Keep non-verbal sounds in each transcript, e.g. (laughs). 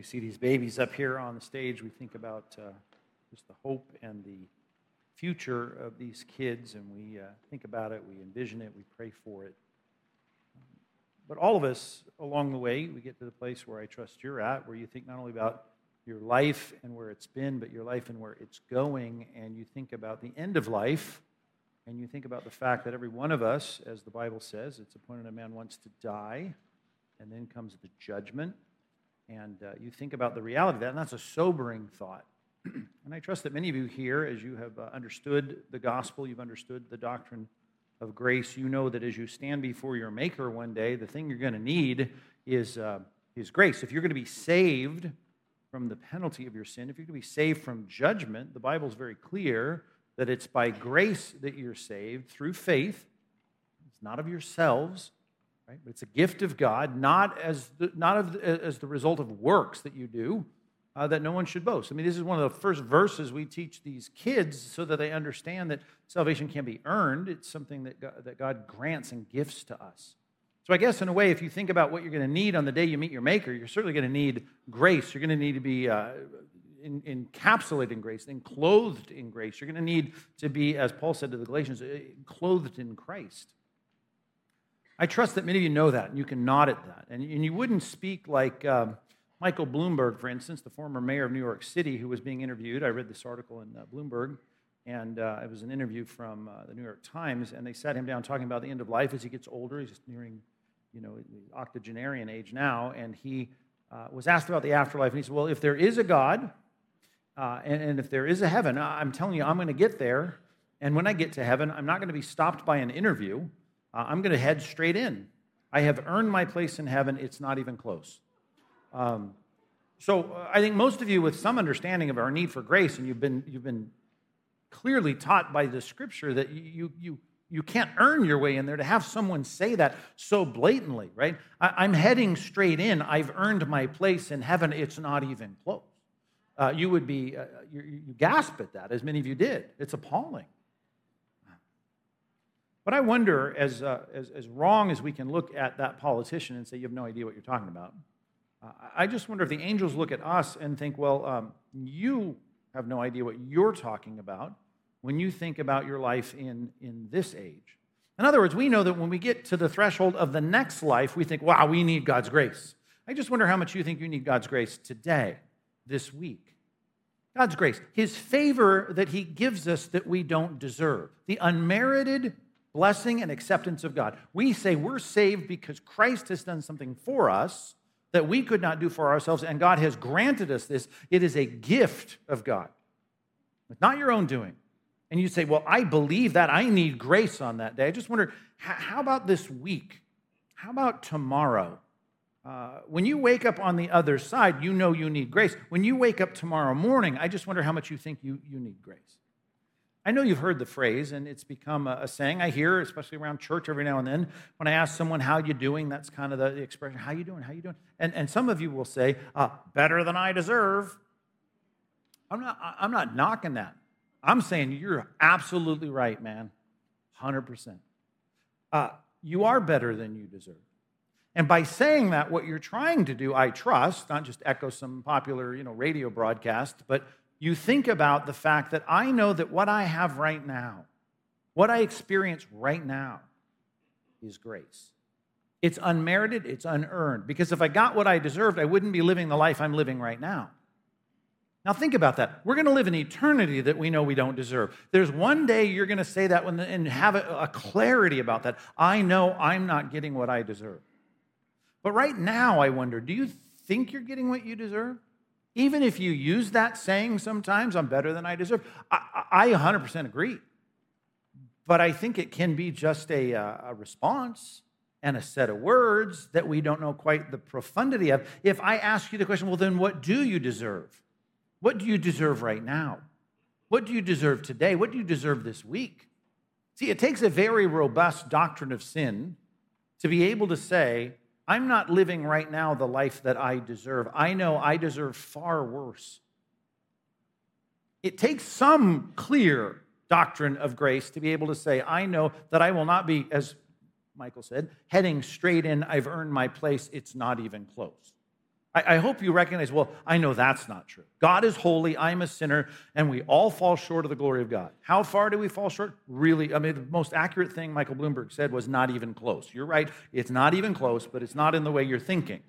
we see these babies up here on the stage, we think about uh, just the hope and the future of these kids, and we uh, think about it, we envision it, we pray for it. But all of us along the way, we get to the place where I trust you're at, where you think not only about your life and where it's been, but your life and where it's going, and you think about the end of life, and you think about the fact that every one of us, as the Bible says, it's appointed a man wants to die, and then comes the judgment. And uh, you think about the reality of that, and that's a sobering thought. (clears throat) and I trust that many of you here, as you have uh, understood the gospel, you've understood the doctrine of grace, you know that as you stand before your Maker one day, the thing you're going to need is, uh, is grace. If you're going to be saved from the penalty of your sin, if you're going to be saved from judgment, the Bible's very clear that it's by grace that you're saved through faith. It's not of yourselves, right? But it's a gift of God, not as the, not of, as the result of works that you do, uh, that no one should boast. I mean, this is one of the first verses we teach these kids so that they understand that salvation can't be earned. It's something that God, that God grants and gifts to us. So, I guess in a way, if you think about what you're going to need on the day you meet your Maker, you're certainly going to need grace. You're going to need to be uh, in, encapsulated in grace, enclothed in grace. You're going to need to be, as Paul said to the Galatians, uh, clothed in Christ. I trust that many of you know that, and you can nod at that. And, and you wouldn't speak like um, Michael Bloomberg, for instance, the former mayor of New York City, who was being interviewed. I read this article in uh, Bloomberg, and uh, it was an interview from uh, the New York Times, and they sat him down talking about the end of life as he gets older. He's nearing, you know, the octogenarian age now, and he uh, was asked about the afterlife, and he said, "Well, if there is a God, uh, and, and if there is a heaven, I'm telling you, I'm going to get there, and when I get to heaven, I'm not going to be stopped by an interview. Uh, I'm going to head straight in. I have earned my place in heaven. It's not even close." Um, so uh, I think most of you, with some understanding of our need for grace, and you've been, you've been clearly taught by the scripture that you, you, you can't earn your way in there to have someone say that so blatantly, right? I, am heading straight in. I've earned my place in heaven. It's not even close. Uh, you would be, uh, you, you gasp at that, as many of you did. It's appalling. But I wonder, as, uh, as, as wrong as we can look at that politician and say, you have no idea what you're talking about, I just wonder if the angels look at us and think, well, um, you have no idea what you're talking about when you think about your life in, in this age. In other words, we know that when we get to the threshold of the next life, we think, wow, we need God's grace. I just wonder how much you think you need God's grace today, this week. God's grace, His favor that He gives us that we don't deserve, the unmerited blessing and acceptance of God. We say we're saved because Christ has done something for us that we could not do for ourselves, and God has granted us this. It is a gift of God. It's not your own doing. And you say, Well, I believe that. I need grace on that day. I just wonder, how about this week? How about tomorrow? Uh, when you wake up on the other side, you know you need grace. When you wake up tomorrow morning, I just wonder how much you think you, you need grace. I know you've heard the phrase, and it's become a, a, saying I hear, especially around church every now and then. When I ask someone, how you doing? That's kind of the, the expression, how you doing? How you doing? And, and some of you will say, uh, better than I deserve. I'm not, I'm not knocking that. I'm saying you're absolutely right, man. 100%. Uh, you are better than you deserve. And by saying that, what you're trying to do, I trust, not just echo some popular you know, radio broadcast, but you think about the fact that I know that what I have right now, what I experience right now, is grace. It's unmerited, it's unearned. Because if I got what I deserved, I wouldn't be living the life I'm living right now. Now, think about that. We're going to live in eternity that we know we don't deserve. There's one day you're going to say that and have a clarity about that. I know I'm not getting what I deserve. But right now, I wonder do you think you're getting what you deserve? Even if you use that saying sometimes, I'm better than I deserve, I, I 100% agree. But I think it can be just a, uh, a response and a set of words that we don't know quite the profundity of. If I ask you the question, well, then what do you deserve? What do you deserve right now? What do you deserve today? What do you deserve this week? See, it takes a very robust doctrine of sin to be able to say, I'm not living right now the life that I deserve. I know I deserve far worse. It takes some clear doctrine of grace to be able to say, I know that I will not be, as Michael said, heading straight in. I've earned my place. It's not even close. I, I hope you recognize, well, I know that's not true. God is holy, I'm a sinner, and we all fall short of the glory of God. How far do we fall short? Really, I mean, the most accurate thing Michael Bloomberg said was not even close. You're right, it's not even close, but it's not in the way you're thinking.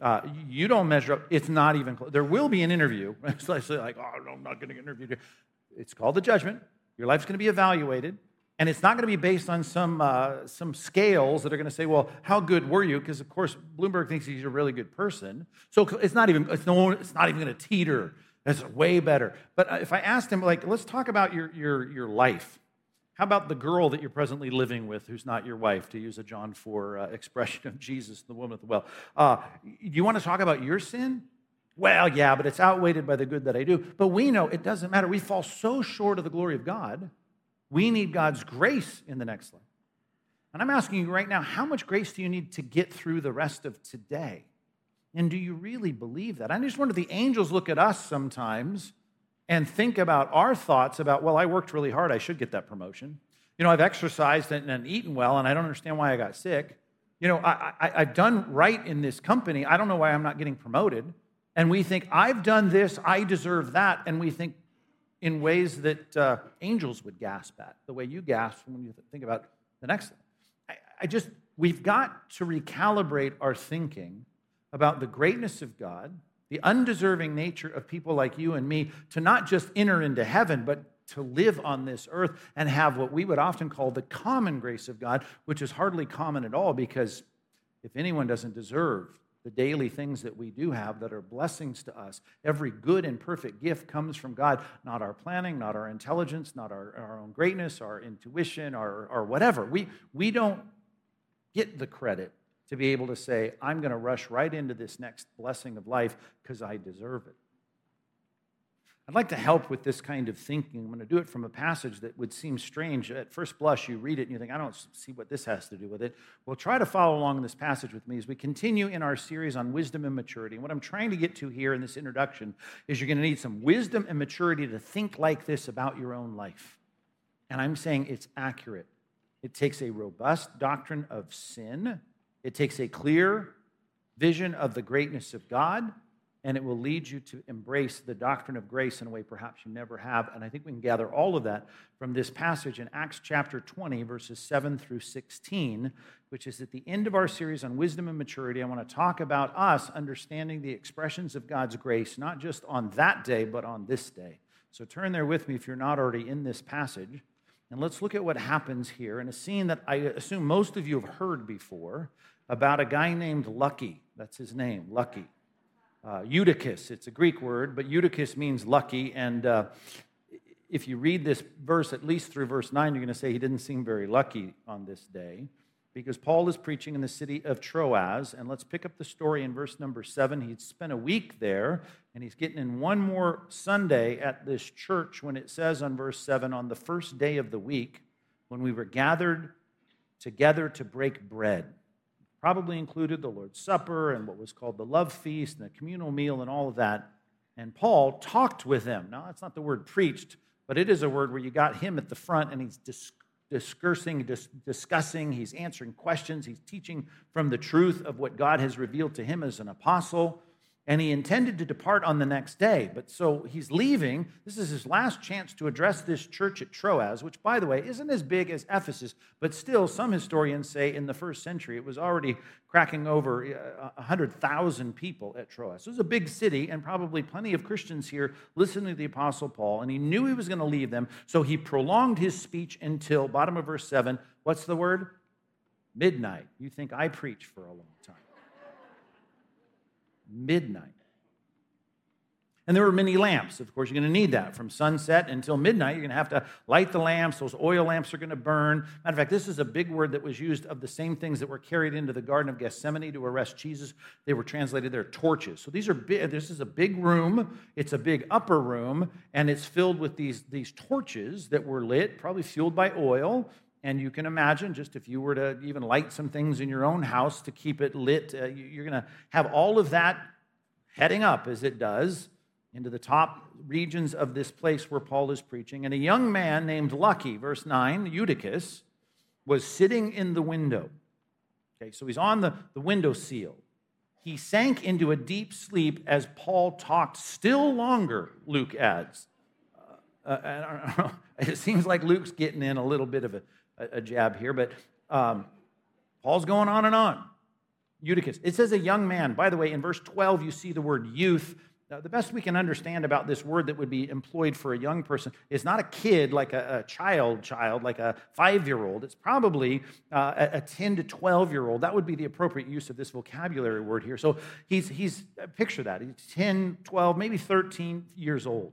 Uh, you don't measure up, it's not even close. There will be an interview. (laughs) It's like, oh, no, I'm not going to get interviewed. It's called the judgment. Your life's going to be evaluated. And it's not going to be based on some, uh, some scales that are going to say, well, how good were you? Because, of course, Bloomberg thinks he's a really good person. So it's not even, it's, no, it's not even going to teeter. That's way better. But uh, if I asked him, like, let's talk about your, your, your life. How about the girl that you're presently living with who's not your wife, to use a John 4 uh, (laughs) expression of Jesus, the woman at the well? Uh, you want to talk about your sin? Well, yeah, but it's outweighed by the good that I do. But we know it doesn't matter. We fall so short of the glory of God we need God's grace in the next life. And I'm asking you right now, how much grace do you need to get through the rest of today? And do you really believe that? I just wonder if the angels look at us sometimes and think about our thoughts about, well, I worked really hard, I should get that promotion. You know, I've exercised and, and eaten well, and I don't understand why I got sick. You know, I, I, I've done right in this company, I don't know why I'm not getting promoted. And we think, I've done this, I deserve that. And we think, in ways that uh, angels would gasp at, the way you gasp when you think about the next thing. I, I just, we've got to recalibrate our thinking about the greatness of God, the undeserving nature of people like you and me, to not just enter into heaven, but to live on this earth and have what we would often call the common grace of God, which is hardly common at all because if anyone doesn't deserve the daily things that we do have that are blessings to us. Every good and perfect gift comes from God, not our planning, not our intelligence, not our, our own greatness, our intuition, or, or whatever. We, we don't get the credit to be able to say, I'm going to rush right into this next blessing of life because I deserve it. I'd like to help with this kind of thinking. I'm going to do it from a passage that would seem strange. At first blush, you read it and you think, I don't see what this has to do with it. Well, try to follow along in this passage with me as we continue in our series on wisdom and maturity. And what I'm trying to get to here in this introduction is you're going to need some wisdom and maturity to think like this about your own life. And I'm saying it's accurate. It takes a robust doctrine of sin, it takes a clear vision of the greatness of God and it will lead you to embrace the doctrine of grace in a way perhaps you never have. And I think we can gather all of that from this passage in Acts chapter 20, verses 7 through 16, which is at the end of our series on wisdom and maturity. I want to talk about us understanding the expressions of God's grace, not just on that day, but on this day. So turn there with me if you're not already in this passage. And let's look at what happens here in a scene that I assume most of you have heard before about a guy named Lucky. That's his name, Lucky uh, Eutychus. It's a Greek word, but Eutychus means lucky. And uh, if you read this verse, at least through verse 9, you're going to say he didn't seem very lucky on this day because Paul is preaching in the city of Troas. And let's pick up the story in verse number 7. He'd spent a week there, and he's getting in one more Sunday at this church when it says on verse 7 on the first day of the week, when we were gathered together to break bread probably included the Lord's Supper and what was called the love feast and the communal meal and all of that. And Paul talked with them. Now, that's not the word preached, but it is a word where you got him at the front and he's dis- discursing, dis- discussing, he's answering questions, he's teaching from the truth of what God has revealed to him as an apostle and he intended to depart on the next day. But so he's leaving. This is his last chance to address this church at Troas, which, by the way, isn't as big as Ephesus, but still, some historians say in the first century it was already cracking over 100,000 uh, people at Troas. So it was a big city, and probably plenty of Christians here listening to the Apostle Paul, and he knew he was going to leave them, so he prolonged his speech until, bottom of verse 7, what's the word? Midnight. You think I preach for a long time midnight. And there were many lamps. Of course, you're going to need that. From sunset until midnight, you're going to have to light the lamps. Those oil lamps are going to burn. Matter of fact, this is a big word that was used of the same things that were carried into the Garden of Gethsemane to arrest Jesus. They were translated there torches. So these are big, this is a big room. It's a big upper room, and it's filled with these, these torches that were lit, probably fueled by oil. And you can imagine, just if you were to even light some things in your own house to keep it lit, uh, you're going to have all of that heading up as it does into the top regions of this place where Paul is preaching. And a young man named Lucky, verse 9, Eutychus, was sitting in the window. Okay, so he's on the, the window seal. he sank into a deep sleep as Paul talked still longer, Luke adds. Uh, uh (laughs) it seems like Luke's getting in a little bit of a, a jab here, but um, Paul's going on and on. Eutychus. It says a young man. By the way, in verse 12, you see the word youth. Now, the best we can understand about this word that would be employed for a young person is not a kid like a, a child, child, like a five year old. It's probably uh, a, a 10 to 12 year old. That would be the appropriate use of this vocabulary word here. So he's, he's picture that. He's 10, 12, maybe 13 years old.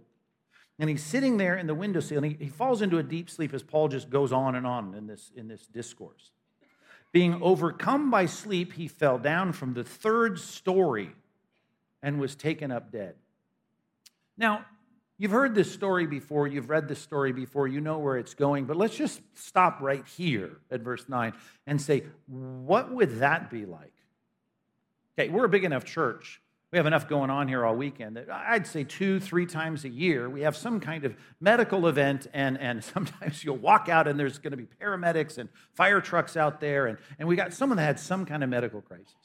And he's sitting there in the windowsill and he, he falls into a deep sleep as Paul just goes on and on in this, in this discourse. Being overcome by sleep, he fell down from the third story and was taken up dead. Now, you've heard this story before, you've read this story before, you know where it's going, but let's just stop right here at verse 9 and say, what would that be like? Okay, we're a big enough church. We have enough going on here all weekend that I'd say two, three times a year, we have some kind of medical event, and, and (laughs) sometimes you'll walk out and there's going to be paramedics and fire trucks out there, and, and we got someone that had some kind of medical crisis.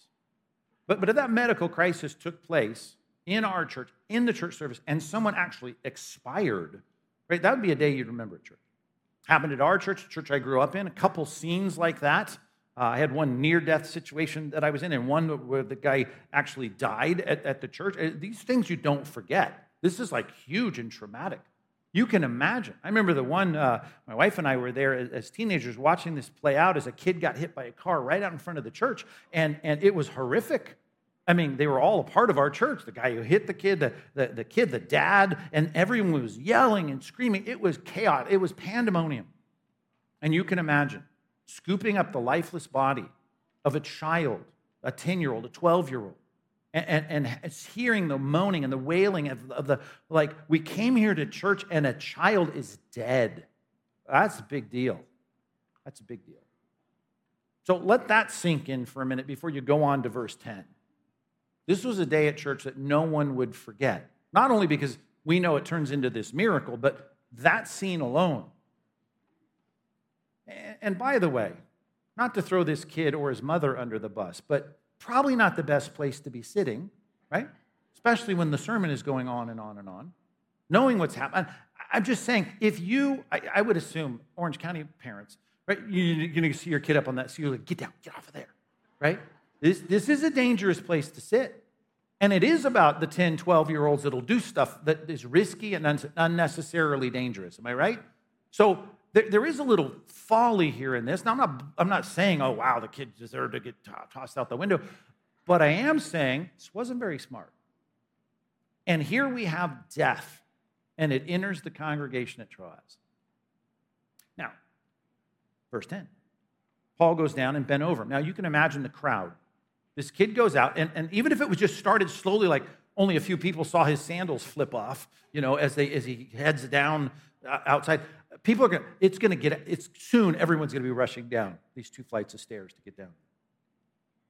But, but if that medical crisis took place in our church, in the church service, and someone actually expired, right, that would be a day you'd remember at church. Happened at our church, the church I grew up in, a couple scenes like that. Uh, I had one near death situation that I was in, and one where the guy actually died at, at the church. Uh, these things you don't forget. This is like huge and traumatic. You can imagine. I remember the one, uh, my wife and I were there as, as, teenagers watching this play out as a kid got hit by a car right out in front of the church, and, and it was horrific. I mean, they were all a part of our church. The guy who hit the kid, the, the, the kid, the dad, and everyone was yelling and screaming. It was chaos, it was pandemonium. And you can imagine scooping up the lifeless body of a child, a 10 year old, a 12 year old, and, and, and hearing the moaning and the wailing of, of the, like, we came here to church and a child is dead. That's a big deal. That's a big deal. So let that sink in for a minute before you go on to verse 10. This was a day at church that no one would forget, not only because we know it turns into this miracle, but that scene alone. And by the way, not to throw this kid or his mother under the bus, but probably not the best place to be sitting, right? Especially when the sermon is going on and on and on. Knowing what's happening. I'm just saying, if you, I, I would assume, Orange County parents, right? You're going to see your kid up on that, so you're like, get down, get off of there, right? This, this is a dangerous place to sit. And it is about the 10, 12 year olds that'll do stuff that is risky and un- unnecessarily dangerous. Am I right? So there, there is a little folly here in this. Now, I'm not, I'm not saying, oh, wow, the kid deserved to get tossed out the window, but I am saying this wasn't very smart. And here we have death, and it enters the congregation at Troas. Now, verse 10. Paul goes down and bent over. Now, you can imagine the crowd. This kid goes out, and, and even if it was just started slowly, like only a few people saw his sandals flip off, you know, as, they, as he heads down uh, outside, people are going to, it's going to get, it's soon everyone's going to be rushing down these two flights of stairs to get down.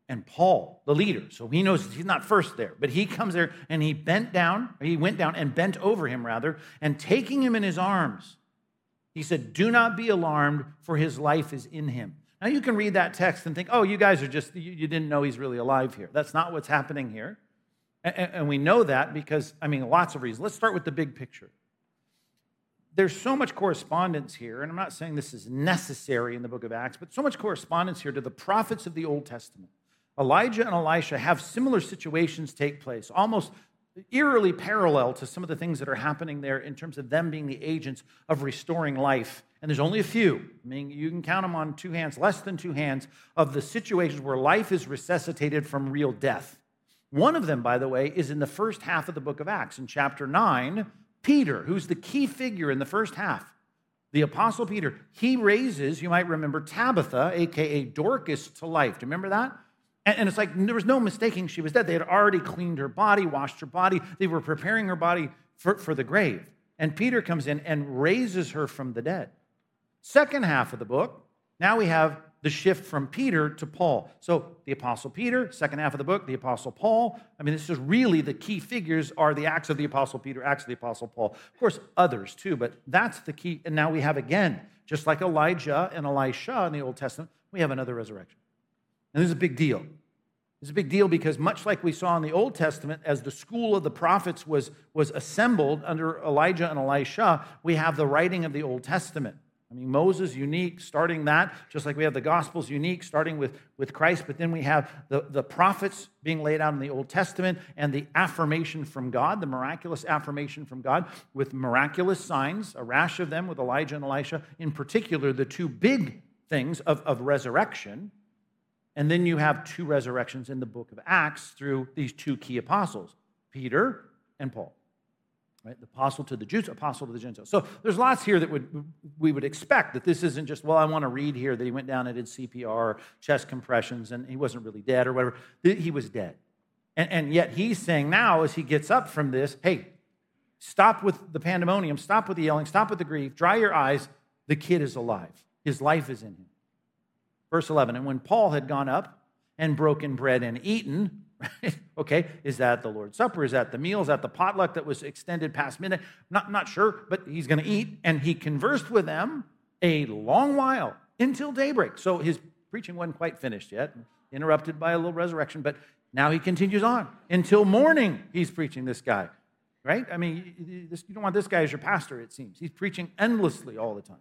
And Paul, the leader, so he knows he's not first there, but he comes there and he bent down, he went down and bent over him rather, and taking him in his arms, he said, Do not be alarmed, for his life is in him. Now you can read that text and think, oh, you guys are just, you, you didn't know he's really alive here. That's not what's happening here. And, and we know that because, I mean, lots of reasons. Let's start with the big picture there's so much correspondence here, and I'm not saying this is necessary in the book of Acts, but so much correspondence here to the prophets of the Old Testament. Elijah and Elisha have similar situations take place, almost eerily parallel to some of the things that are happening there in terms of them being the agents of restoring life. And there's only a few. I mean, you can count them on two hands, less than two hands, of the situations where life is resuscitated from real death. One of them, by the way, is in the first half of the book of Acts. In chapter 9, Peter, who's the key figure in the first half, the Apostle Peter, he raises, you might remember, Tabitha, aka Dorcas, to life. Do you remember that? And, it's like there was no mistaking she was dead. They had already cleaned her body, washed her body, they were preparing her body for, for the grave. And Peter comes in and raises her from the dead. Second half of the book, now we have the shift from Peter to Paul. So the Apostle Peter, second half of the book, the Apostle Paul. I mean, this is really the key figures are the Acts of the Apostle Peter, Acts of the Apostle Paul. Of course, others too, but that's the key. And now we have again, just like Elijah and Elisha in the Old Testament, we have another resurrection. And this is a big deal. It's a big deal because, much like we saw in the Old Testament, as the school of the prophets was, was assembled under Elijah and Elisha, we have the writing of the Old Testament. I mean, Moses, unique, starting that, just like we have the Gospels, unique, starting with, with Christ, but then we have the, the prophets being laid out in the Old Testament and the affirmation from God, the miraculous affirmation from God with miraculous signs, a rash of them with Elijah and Elisha, in particular, the two big things of, of resurrection. And then you have two resurrections in the book of Acts through these two key apostles, Peter and Paul right? The apostle to the Jews, apostle to the Gentiles. So there's lots here that would we would expect that this isn't just, well, I want to read here that he went down and did CPR, chest compressions, and he wasn't really dead or whatever. He was dead. And, and yet he's saying now, as he gets up from this, hey, stop with the pandemonium, stop with the yelling, stop with the grief, dry your eyes. The kid is alive. His life is in him. Verse 11, and when Paul had gone up and broken bread and eaten, Right? (laughs) Okay, is that the Lord's Supper? Is that the meal? Is that the potluck that was extended past midnight? Not, not sure, but he's going to eat. And he conversed with them a long while until daybreak. So his preaching wasn't quite finished yet, interrupted by a little resurrection, but now he continues on until morning. He's preaching this guy, right? I mean, you don't want this guy as your pastor, it seems. He's preaching endlessly all the time.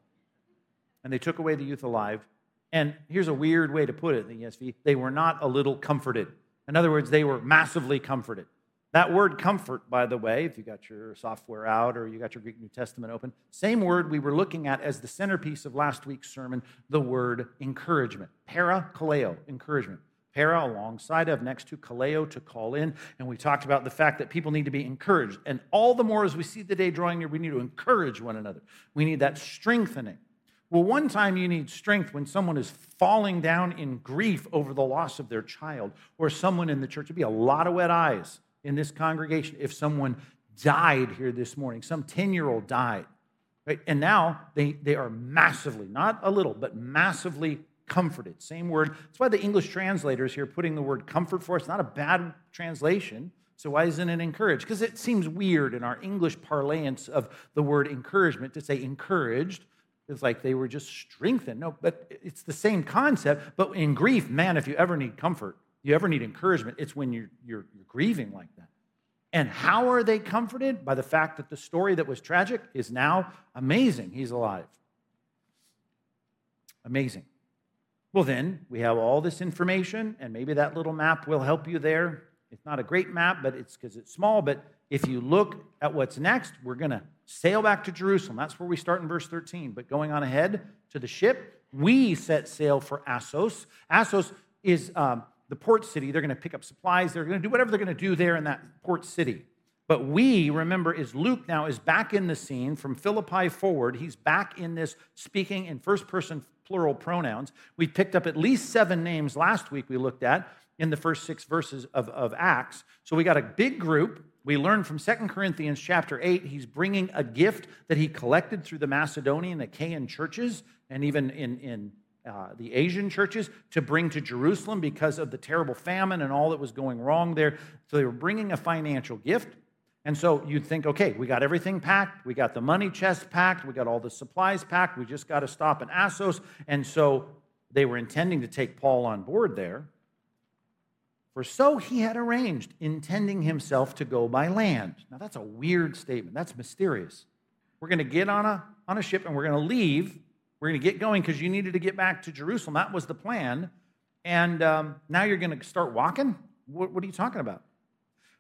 And they took away the youth alive. And here's a weird way to put it in the ESV they were not a little comforted. In other words, they were massively comforted. That word comfort, by the way, if you got your software out or you got your Greek New Testament open, same word we were looking at as the centerpiece of last week's sermon, the word encouragement. Para, kaleo, encouragement. Para alongside of, next to kaleo, to call in. And we talked about the fact that people need to be encouraged. And all the more as we see the day drawing near, we need to encourage one another. We need that strengthening. Well, one time you need strength when someone is falling down in grief over the loss of their child, or someone in the church. There'd be a lot of wet eyes in this congregation if someone died here this morning, some 10 year old died. Right? And now they, they are massively, not a little, but massively comforted. Same word. That's why the English translators here putting the word comfort for us, not a bad translation. So why isn't it encouraged? Because it seems weird in our English parlance of the word encouragement to say encouraged it's like they were just strengthened. No, but it's the same concept. But in grief, man, if you ever need comfort, you ever need encouragement, it's when you're, you're, you're grieving like that. And how are they comforted? By the fact that the story that was tragic is now amazing. He's alive. Amazing. Well, then we have all this information, and maybe that little map will help you there. It's not a great map, but it's because it's small. But if you look at what's next, we're going to sail back to Jerusalem. That's where we start in verse 13. But going on ahead to the ship, we set sail for Assos. Assos is um, the port city. They're going to pick up supplies. They're going to do whatever they're going to do there in that port city. But we, remember, is Luke now is back in the scene from Philippi forward. He's back in this speaking in first person plural pronouns. We picked up at least seven names last week we looked at in the first six verses of, of Acts. So we got a big group we learn from Second Corinthians chapter 8, he's bringing a gift that he collected through the Macedonian, Achaean churches, and even in, in uh, the Asian churches to bring to Jerusalem because of the terrible famine and all that was going wrong there. So they were bringing a financial gift. And so you'd think, okay, we got everything packed. We got the money chest packed. We got all the supplies packed. We just got to stop in Assos. And so they were intending to take Paul on board there. For so he had arranged, intending himself to go by land. Now, that's a weird statement. That's mysterious. We're going to get on a, on a ship and we're going to leave. We're going to get going because you needed to get back to Jerusalem. That was the plan. And um, now you're going to start walking? What, what are you talking about?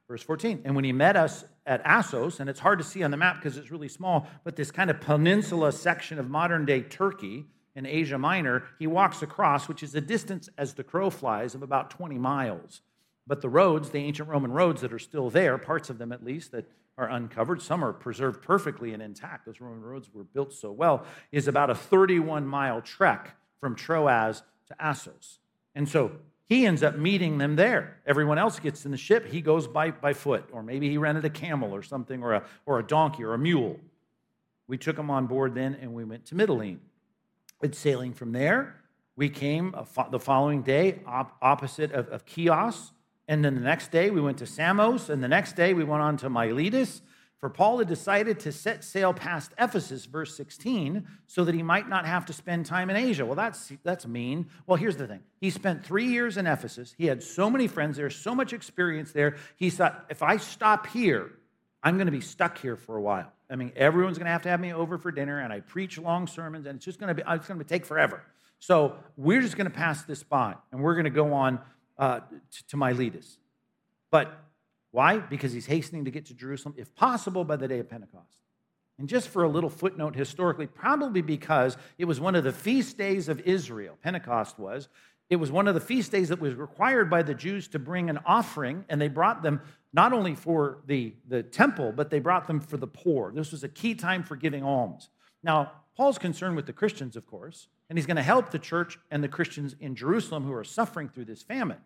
Verse 14. And when he met us at Assos, and it's hard to see on the map because it's really small, but this kind of peninsula section of modern day Turkey in Asia Minor, he walks across, which is a distance as the crow flies of about 20 miles. But the roads, the ancient Roman roads that are still there, parts of them at least, that are uncovered, some are preserved perfectly and intact. Those Roman roads were built so well, is about a 31 mile trek from Troas to Assos. And so he ends up meeting them there. Everyone else gets in the ship. He goes by, by foot, or maybe he rented a camel or something, or a, or a donkey or a mule. We took him on board then and we went to Mytilene. And sailing from there, we came the following day op- opposite of, of Chios. And then the next day we went to Samos. And the next day we went on to Miletus. For Paul had decided to set sail past Ephesus, verse 16, so that he might not have to spend time in Asia. Well, that's, that's mean. Well, here's the thing he spent three years in Ephesus. He had so many friends there, so much experience there. He thought, if I stop here, I'm going to be stuck here for a while. I mean, everyone's going to have to have me over for dinner, and I preach long sermons, and it's just going to be, it's going to take forever. So we're just going to pass this by, and we're going to go on uh, to, to Miletus. But why? Because he's hastening to get to Jerusalem, if possible, by the day of Pentecost. And just for a little footnote historically, probably because it was one of the feast days of Israel, Pentecost was. It was one of the feast days that was required by the Jews to bring an offering, and they brought them not only for the, the temple, but they brought them for the poor. This was a key time for giving alms. Now, Paul's concerned with the Christians, of course, and he's going to help the church and the Christians in Jerusalem who are suffering through this famine.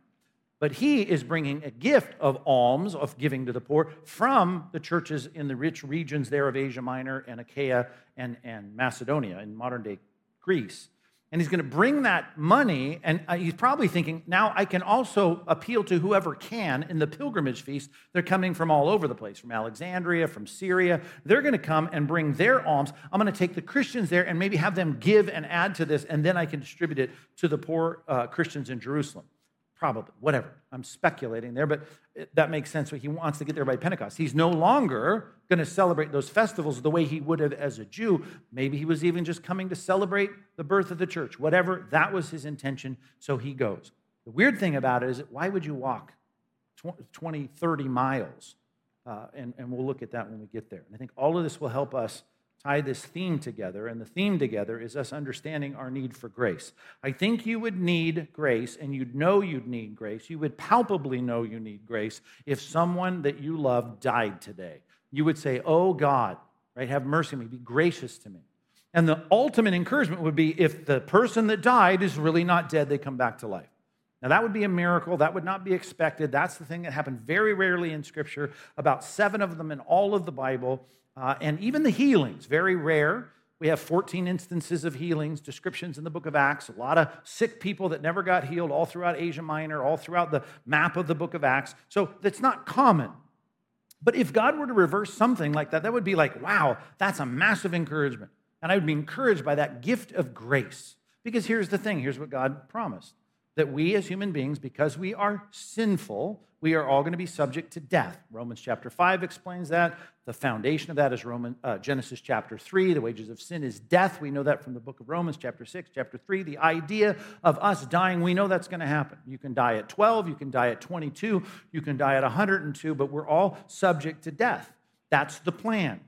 But he is bringing a gift of alms, of giving to the poor, from the churches in the rich regions there of Asia Minor and Achaia and, and Macedonia in modern day Greece. And he's going to bring that money, and uh, he's probably thinking, now I can also appeal to whoever can in the pilgrimage feast. They're coming from all over the place, from Alexandria, from Syria. They're going to come and bring their alms. I'm going to take the Christians there and maybe have them give and add to this, and then I can distribute it to the poor uh, Christians in Jerusalem. Probably, whatever. I'm speculating there, but that makes sense. He wants to get there by Pentecost. He's no longer going to celebrate those festivals the way he would have as a Jew. Maybe he was even just coming to celebrate the birth of the church. Whatever, that was his intention, so he goes. The weird thing about it is why would you walk 20, 30 miles? Uh, and, and we'll look at that when we get there. And I think all of this will help us tie this theme together, and the theme together is us understanding our need for grace. I think you would need grace, and you'd know you'd need grace. You would palpably know you need grace if someone that you love died today. You would say, Oh God, right, have mercy on me, be gracious to me. And the ultimate encouragement would be if the person that died is really not dead, they come back to life. Now, that would be a miracle. That would not be expected. That's the thing that happened very rarely in Scripture, about seven of them in all of the Bible. Uh, and even the healings, very rare. We have 14 instances of healings, descriptions in the book of Acts, a lot of sick people that never got healed all throughout Asia Minor, all throughout the map of the book of Acts. So that's not common. But if God were to reverse something like that, that would be like, wow, that's a massive encouragement. And I would be encouraged by that gift of grace. Because here's the thing here's what God promised that we as human beings, because we are sinful, we are all going to be subject to death. Romans chapter 5 explains that. The foundation of that is Roman, uh, Genesis chapter 3. The wages of sin is death. We know that from the book of Romans, chapter 6, chapter 3. The idea of us dying, we know that's going to happen. You can die at 12, you can die at 22, you can die at 102, but we're all subject to death. That's the plan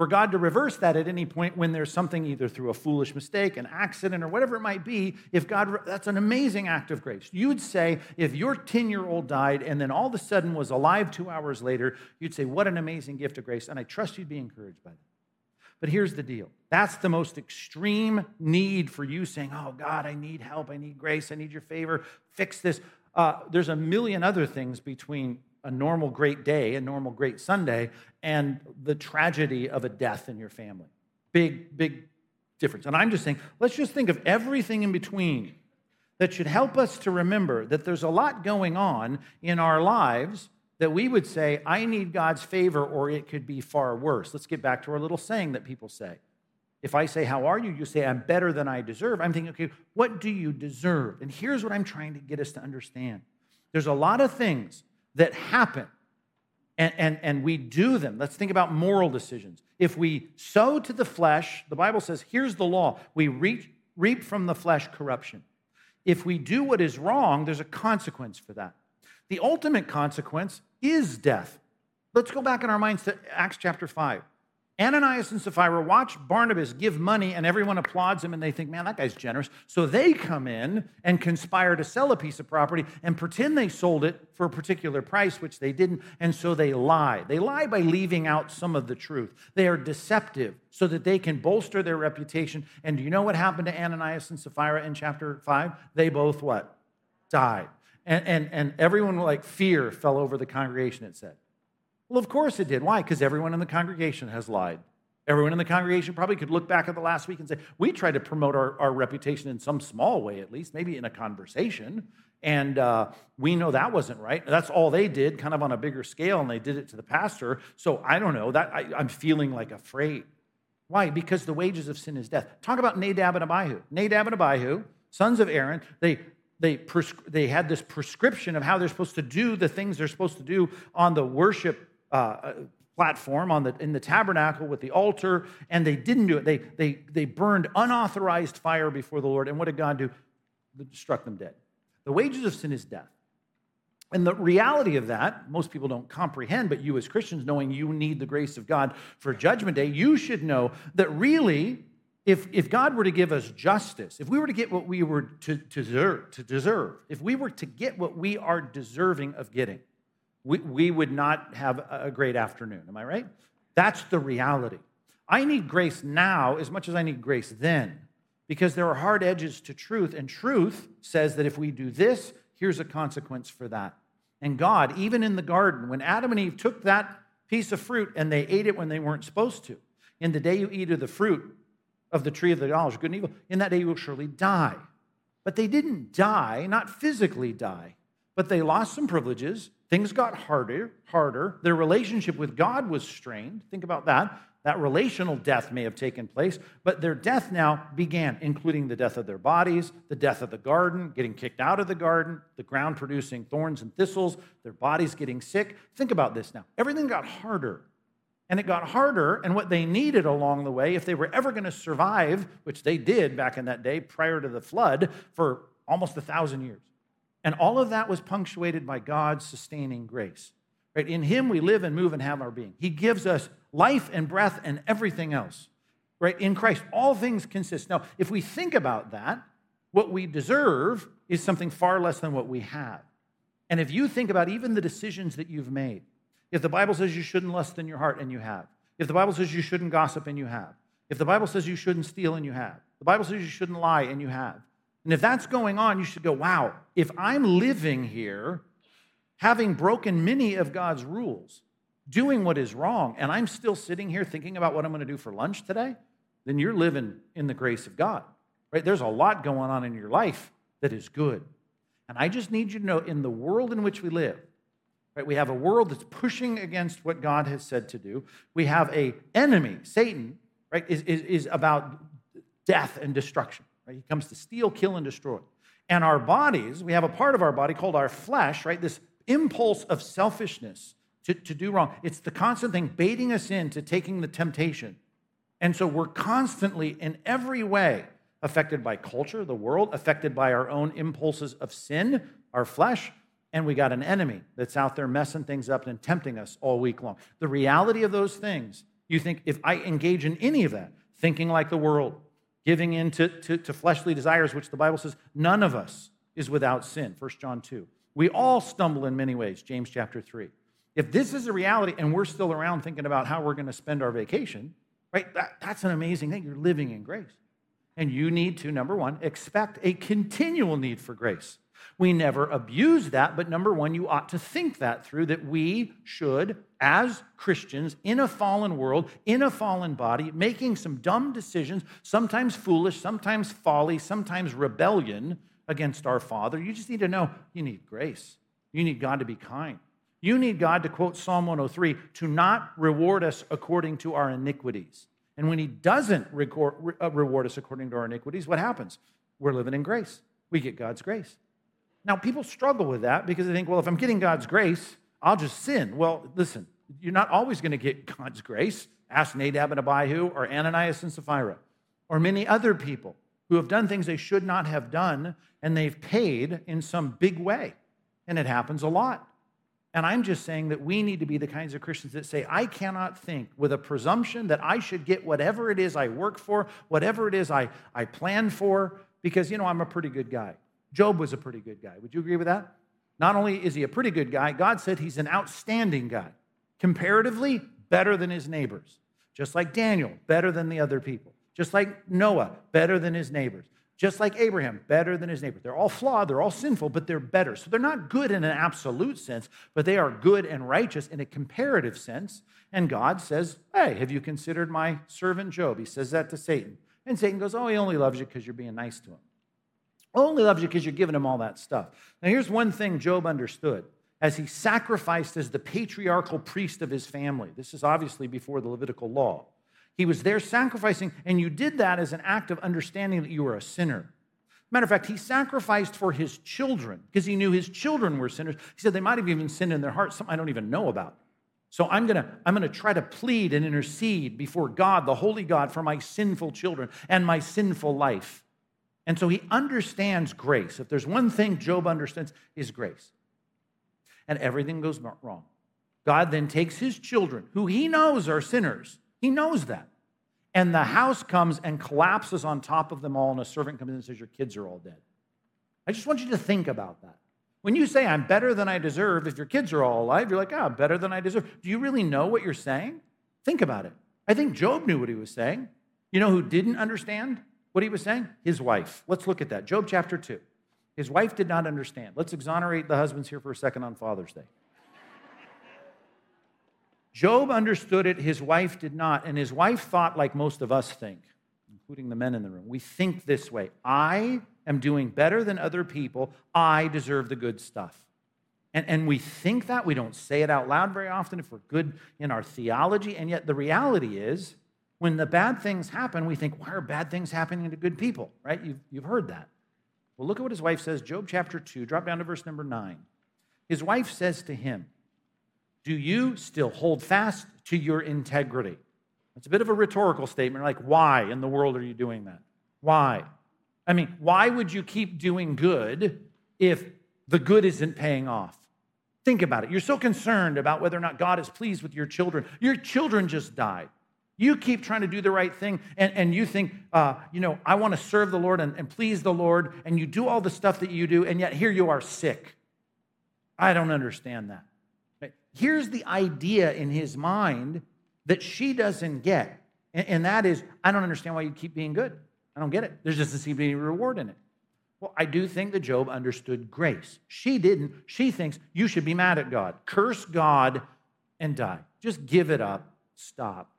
for God to reverse that at any point when there's something either through a foolish mistake, an accident, or whatever it might be, if God, that's an amazing act of grace. You'd say, if your 10 year old died and then all of a sudden was alive two hours later, you'd say, what an amazing gift of grace. And I trust you'd be encouraged by that. But here's the deal that's the most extreme need for you saying, oh, God, I need help, I need grace, I need your favor, fix this. Uh, there's a million other things between a normal great day, a normal great Sunday, and the tragedy of a death in your family. Big, big difference. And I'm just saying, let's just think of everything in between that should help us to remember that there's a lot going on in our lives that we would say, I need God's favor, or it could be far worse. Let's get back to our little saying that people say. If I say, How are you? You say, I'm better than I deserve. I'm thinking, okay, what do you deserve? And here's what I'm trying to get us to understand there's a lot of things that happen and, and, and we do them. Let's think about moral decisions. If we sow to the flesh, the Bible says, here's the law we reap, reap from the flesh corruption. If we do what is wrong, there's a consequence for that. The ultimate consequence is death. Let's go back in our minds to Acts chapter 5. Ananias and Sapphira watch Barnabas give money, and everyone applauds him, and they think, man, that guy's generous. So they come in and conspire to sell a piece of property and pretend they sold it for a particular price, which they didn't, and so they lie. They lie by leaving out some of the truth. They are deceptive so that they can bolster their reputation. And do you know what happened to Ananias and Sapphira in chapter 5? They both what? Died. And, and, and everyone, like fear, fell over the congregation, it said. Well, of course it did. Why? Because everyone in the congregation has lied. Everyone in the congregation probably could look back at the last week and say, we tried to promote our, our reputation in some small way, at least, maybe in a conversation. And uh, we know that wasn't right. That's all they did, kind of on a bigger scale, and they did it to the pastor. So I don't know. That I, I'm feeling like afraid. Why? Because the wages of sin is death. Talk about Nadab and Abihu. Nadab and Abihu, sons of Aaron, they they, prescri- they had this prescription of how they're supposed to do the things they're supposed to do on the worship uh, platform on the, in the tabernacle with the altar, and they didn't do it. They, they, they burned unauthorized fire before the Lord. And what did God do? Struck them dead. The wages of sin is death. And the reality of that, most people don't comprehend, but you as Christians, knowing you need the grace of God for Judgment Day, you should know that really, if, if God were to give us justice, if we were to get what we were to, to, deserve, to deserve, if we were to get what we are deserving of getting, we, we would not have a great afternoon. Am I right? That's the reality. I need grace now as much as I need grace then because there are hard edges to truth, and truth says that if we do this, here's a consequence for that. And God, even in the garden, when Adam and Eve took that piece of fruit and they ate it when they weren't supposed to, in the day you eat of the fruit of the tree of the knowledge of good and evil, in that day you will surely die. But they didn't die, not physically die, but they lost some privileges Things got harder, harder. Their relationship with God was strained. Think about that. That relational death may have taken place, but their death now began, including the death of their bodies, the death of the garden, getting kicked out of the garden, the ground producing thorns and thistles, their bodies getting sick. Think about this now. Everything got harder. And it got harder, and what they needed along the way, if they were ever going to survive, which they did back in that day prior to the flood for almost a thousand years, and all of that was punctuated by God's sustaining grace. Right? In Him we live and move and have our being. He gives us life and breath and everything else. Right? In Christ, all things consist. Now, if we think about that, what we deserve is something far less than what we have. And if you think about even the decisions that you've made, if the Bible says you shouldn't lust in your heart and you have, if the Bible says you shouldn't gossip and you have, if the Bible says you shouldn't steal and you have, the Bible says you shouldn't lie and you have, and if that's going on, you should go, wow, if I'm living here, having broken many of God's rules, doing what is wrong, and I'm still sitting here thinking about what I'm going to do for lunch today, then you're living in the grace of God, right? There's a lot going on in your life that is good. And I just need you to know in the world in which we live, right, we have a world that's pushing against what God has said to do. We have a enemy, Satan, right, is, is, is about death and destruction. Right? He comes to steal, kill, and destroy. And our bodies, we have a part of our body called our flesh, right? This impulse of selfishness to, to do wrong. It's the constant thing baiting us into taking the temptation. And so we're constantly, in every way, affected by culture, the world, affected by our own impulses of sin, our flesh, and we got an enemy that's out there messing things up and tempting us all week long. The reality of those things, you think if I engage in any of that, thinking like the world, giving in to, to, to, fleshly desires, which the Bible says none of us is without sin, 1 John 2. We all stumble in many ways, James chapter 3. If this is a reality and we're still around thinking about how we're going to spend our vacation, right, that, that's an amazing thing. You're living in grace. And you need to, number one, expect a continual need for grace. We never abuse that, but number one, you ought to think that through that we should, as Christians in a fallen world, in a fallen body, making some dumb decisions, sometimes foolish, sometimes folly, sometimes rebellion against our Father. You just need to know you need grace. You need God to be kind. You need God, to quote Psalm 103, to not reward us according to our iniquities. And when He doesn't uh, reward us according to our iniquities, what happens? We're living in grace. We get God's grace. Now, people struggle with that because they think, well, if I'm getting God's grace, I'll just sin. Well, listen, you're not always going to get (laughs) God's grace. Ask Nadab and Abihu or Ananias and Sapphira or many other people who have done things they should not have done and they've paid in some big way. And it happens a lot. And I'm just saying that we need to be the kinds of Christians that say, I cannot think with a presumption that I should get whatever it is I work for, whatever it is I, I plan for, because, you know, I'm a pretty good guy. Job was a pretty good guy. Would you agree with that? Not only is he a pretty good guy, God said he's an outstanding guy. Comparatively, better than his neighbors. Just like Daniel, better than the other people. Just like Noah, better than his neighbors. just like Abraham, better than his neighbor. They're all flawed, they're all sinful, but they're better. So they're not good in an absolute sense, but they are good and righteous in a comparative sense. And God says, Hey, have you considered my servant Job? He says that to Satan. And Satan goes, Oh, he only loves you because you're being nice to him. Only loves you because you're giving him all that stuff. Now, here's one thing Job understood as he sacrificed as the patriarchal priest of his family. This is obviously before the Levitical law. He was there sacrificing, and you did that as an act of understanding that you were a sinner. Matter of fact, he sacrificed for his children because he knew his children were sinners. He said they might have even sinned in their hearts, something I don't even know about. So I'm gonna, I'm gonna try to plead and intercede before God, the holy God, for my sinful children and my sinful life. And so he understands grace. If there's one thing Job understands, is grace. And everything goes wrong. God then takes his children, who he knows are sinners, he knows that. And the house comes and collapses on top of them all, and a servant comes in and says, Your kids are all dead. I just want you to think about that. When you say, I'm better than I deserve, if your kids are all alive, you're like, ah, oh, better than I deserve. Do you really know what you're saying? Think about it. I think Job knew what he was saying. You know who didn't understand what he was saying? His wife. Let's look at that. Job chapter 2. His wife did not understand. Let's exonerate the husbands here for a second on Father's Day. Job understood it, his wife did not. And his wife thought like most of us think, including the men in the room. We think this way I am doing better than other people, I deserve the good stuff. And, and we think that. We don't say it out loud very often if we're good in our theology. And yet the reality is, when the bad things happen, we think, why are bad things happening to good people? Right? You've, you've heard that. Well, look at what his wife says, Job chapter 2, drop down to verse number 9. His wife says to him, do you still hold fast to your integrity? It's a bit of a rhetorical statement, like, why in the world are you doing that? Why? I mean, why would you keep doing good if the good isn't paying off? Think about it. You're so concerned about whether or not God is pleased with your children. Your children just died. You keep trying to do the right thing, and, and you think, uh, you know, I want to serve the Lord and, and please the Lord, and you do all the stuff that you do, and yet here you are sick. I don't understand that. Here's the idea in his mind that she doesn't get. And that is, I don't understand why you keep being good. I don't get it. There doesn't seem to be any reward in it. Well, I do think that Job understood grace. She didn't. She thinks you should be mad at God. Curse God and die. Just give it up. Stop.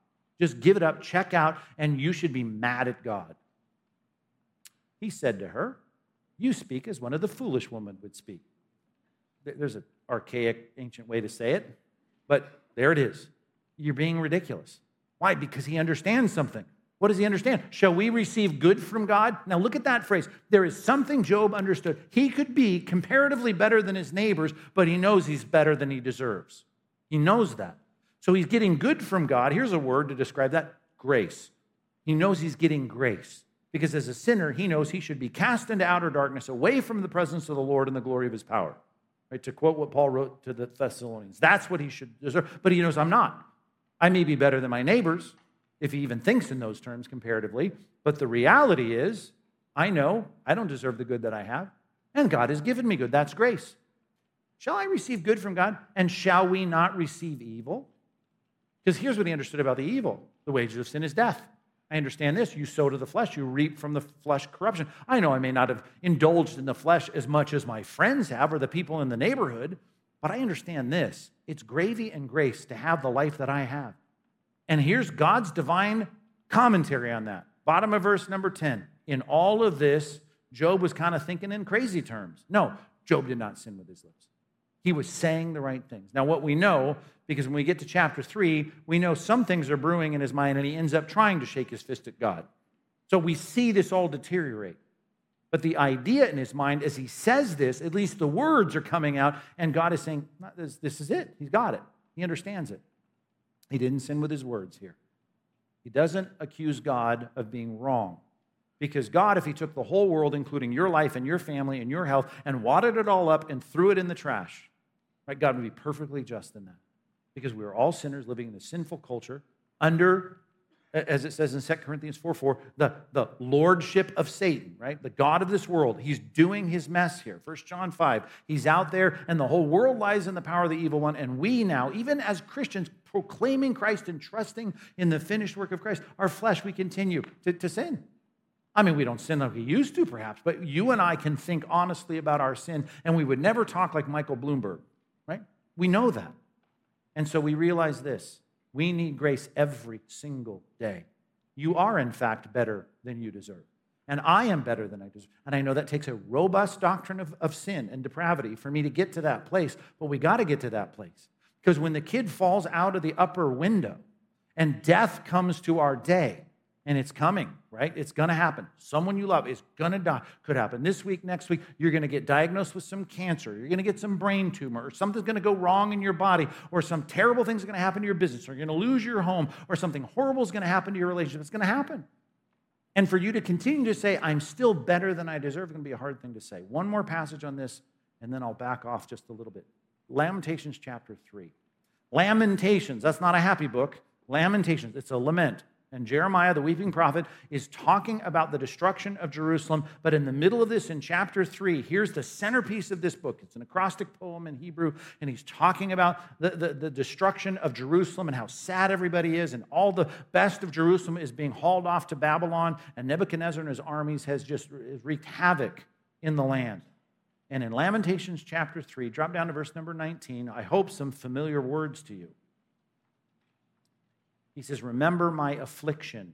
Just give it up, check out, and you should be mad at God. He said to her, You speak as one of the foolish women would speak. There's an archaic, ancient way to say it, but there it is. You're being ridiculous. Why? Because he understands something. What does he understand? Shall we receive good from God? Now look at that phrase. There is something Job understood. He could be comparatively better than his neighbors, but he knows he's better than he deserves. He knows that. So he's getting good from God. Here's a word to describe that grace. He knows he's getting grace because as a sinner, he knows he should be cast into outer darkness away from the presence of the Lord and the glory of his power. Right? To quote what Paul wrote to the Thessalonians, that's what he should deserve. But he knows I'm not. I may be better than my neighbors, if he even thinks in those terms comparatively. But the reality is, I know I don't deserve the good that I have, and God has given me good. That's grace. Shall I receive good from God, and shall we not receive evil? Because here's what he understood about the evil the wages of sin is death. I understand this. You sow to the flesh, you reap from the flesh corruption. I know I may not have indulged in the flesh as much as my friends have or the people in the neighborhood, but I understand this. It's gravy and grace to have the life that I have. And here's God's divine commentary on that. Bottom of verse number 10. In all of this, Job was kind of thinking in crazy terms. No, Job did not sin with his lips. He was saying the right things. Now, what we know, because when we get to chapter three, we know some things are brewing in his mind, and he ends up trying to shake his fist at God. So we see this all deteriorate. But the idea in his mind, as he says this, at least the words are coming out, and God is saying, this, this is it. He's got it. He understands it. He didn't sin with his words here. He doesn't accuse God of being wrong. Because God, if He took the whole world, including your life and your family and your health, and wadded it all up and threw it in the trash, Right? God would be perfectly just in that. Because we are all sinners living in a sinful culture under, as it says in 2 Corinthians 4 4, the, the lordship of Satan, right? The God of this world. He's doing his mess here. 1 John 5. He's out there, and the whole world lies in the power of the evil one. And we now, even as Christians, proclaiming Christ and trusting in the finished work of Christ, our flesh, we continue to, to sin. I mean, we don't sin like we used to, perhaps, but you and I can think honestly about our sin, and we would never talk like Michael Bloomberg, right? We know that. And so we realize this we need grace every single day. You are, in fact, better than you deserve. And I am better than I deserve. And I know that takes a robust doctrine of, of sin and depravity for me to get to that place, but we got to get to that place. Because when the kid falls out of the upper window and death comes to our day, and it's coming, right? It's going to happen. Someone you love is going to die. Could happen this week, next week. You're going to get diagnosed with some cancer. You're going to get some brain tumor, or something's going to go wrong in your body, or some terrible thing's going to happen to your business, or you're going to lose your home, or something horrible is going to happen to your relationship. It's going to happen. And for you to continue to say, I'm still better than I deserve, is going to be a hard thing to say. One more passage on this, and then I'll back off just a little bit. Lamentations chapter 3. Lamentations, that's not a happy book. Lamentations, it's a lament. And Jeremiah, the weeping prophet, is talking about the destruction of Jerusalem. But in the middle of this, in chapter three, here's the centerpiece of this book. It's an acrostic poem in Hebrew, and he's talking about the, the, the, destruction of Jerusalem and how sad everybody is, and all the best of Jerusalem is being hauled off to Babylon, and Nebuchadnezzar and his armies has just wreaked havoc in the land. And in Lamentations chapter 3, drop down to verse number 19, I hope some familiar words to you. He says, Remember my affliction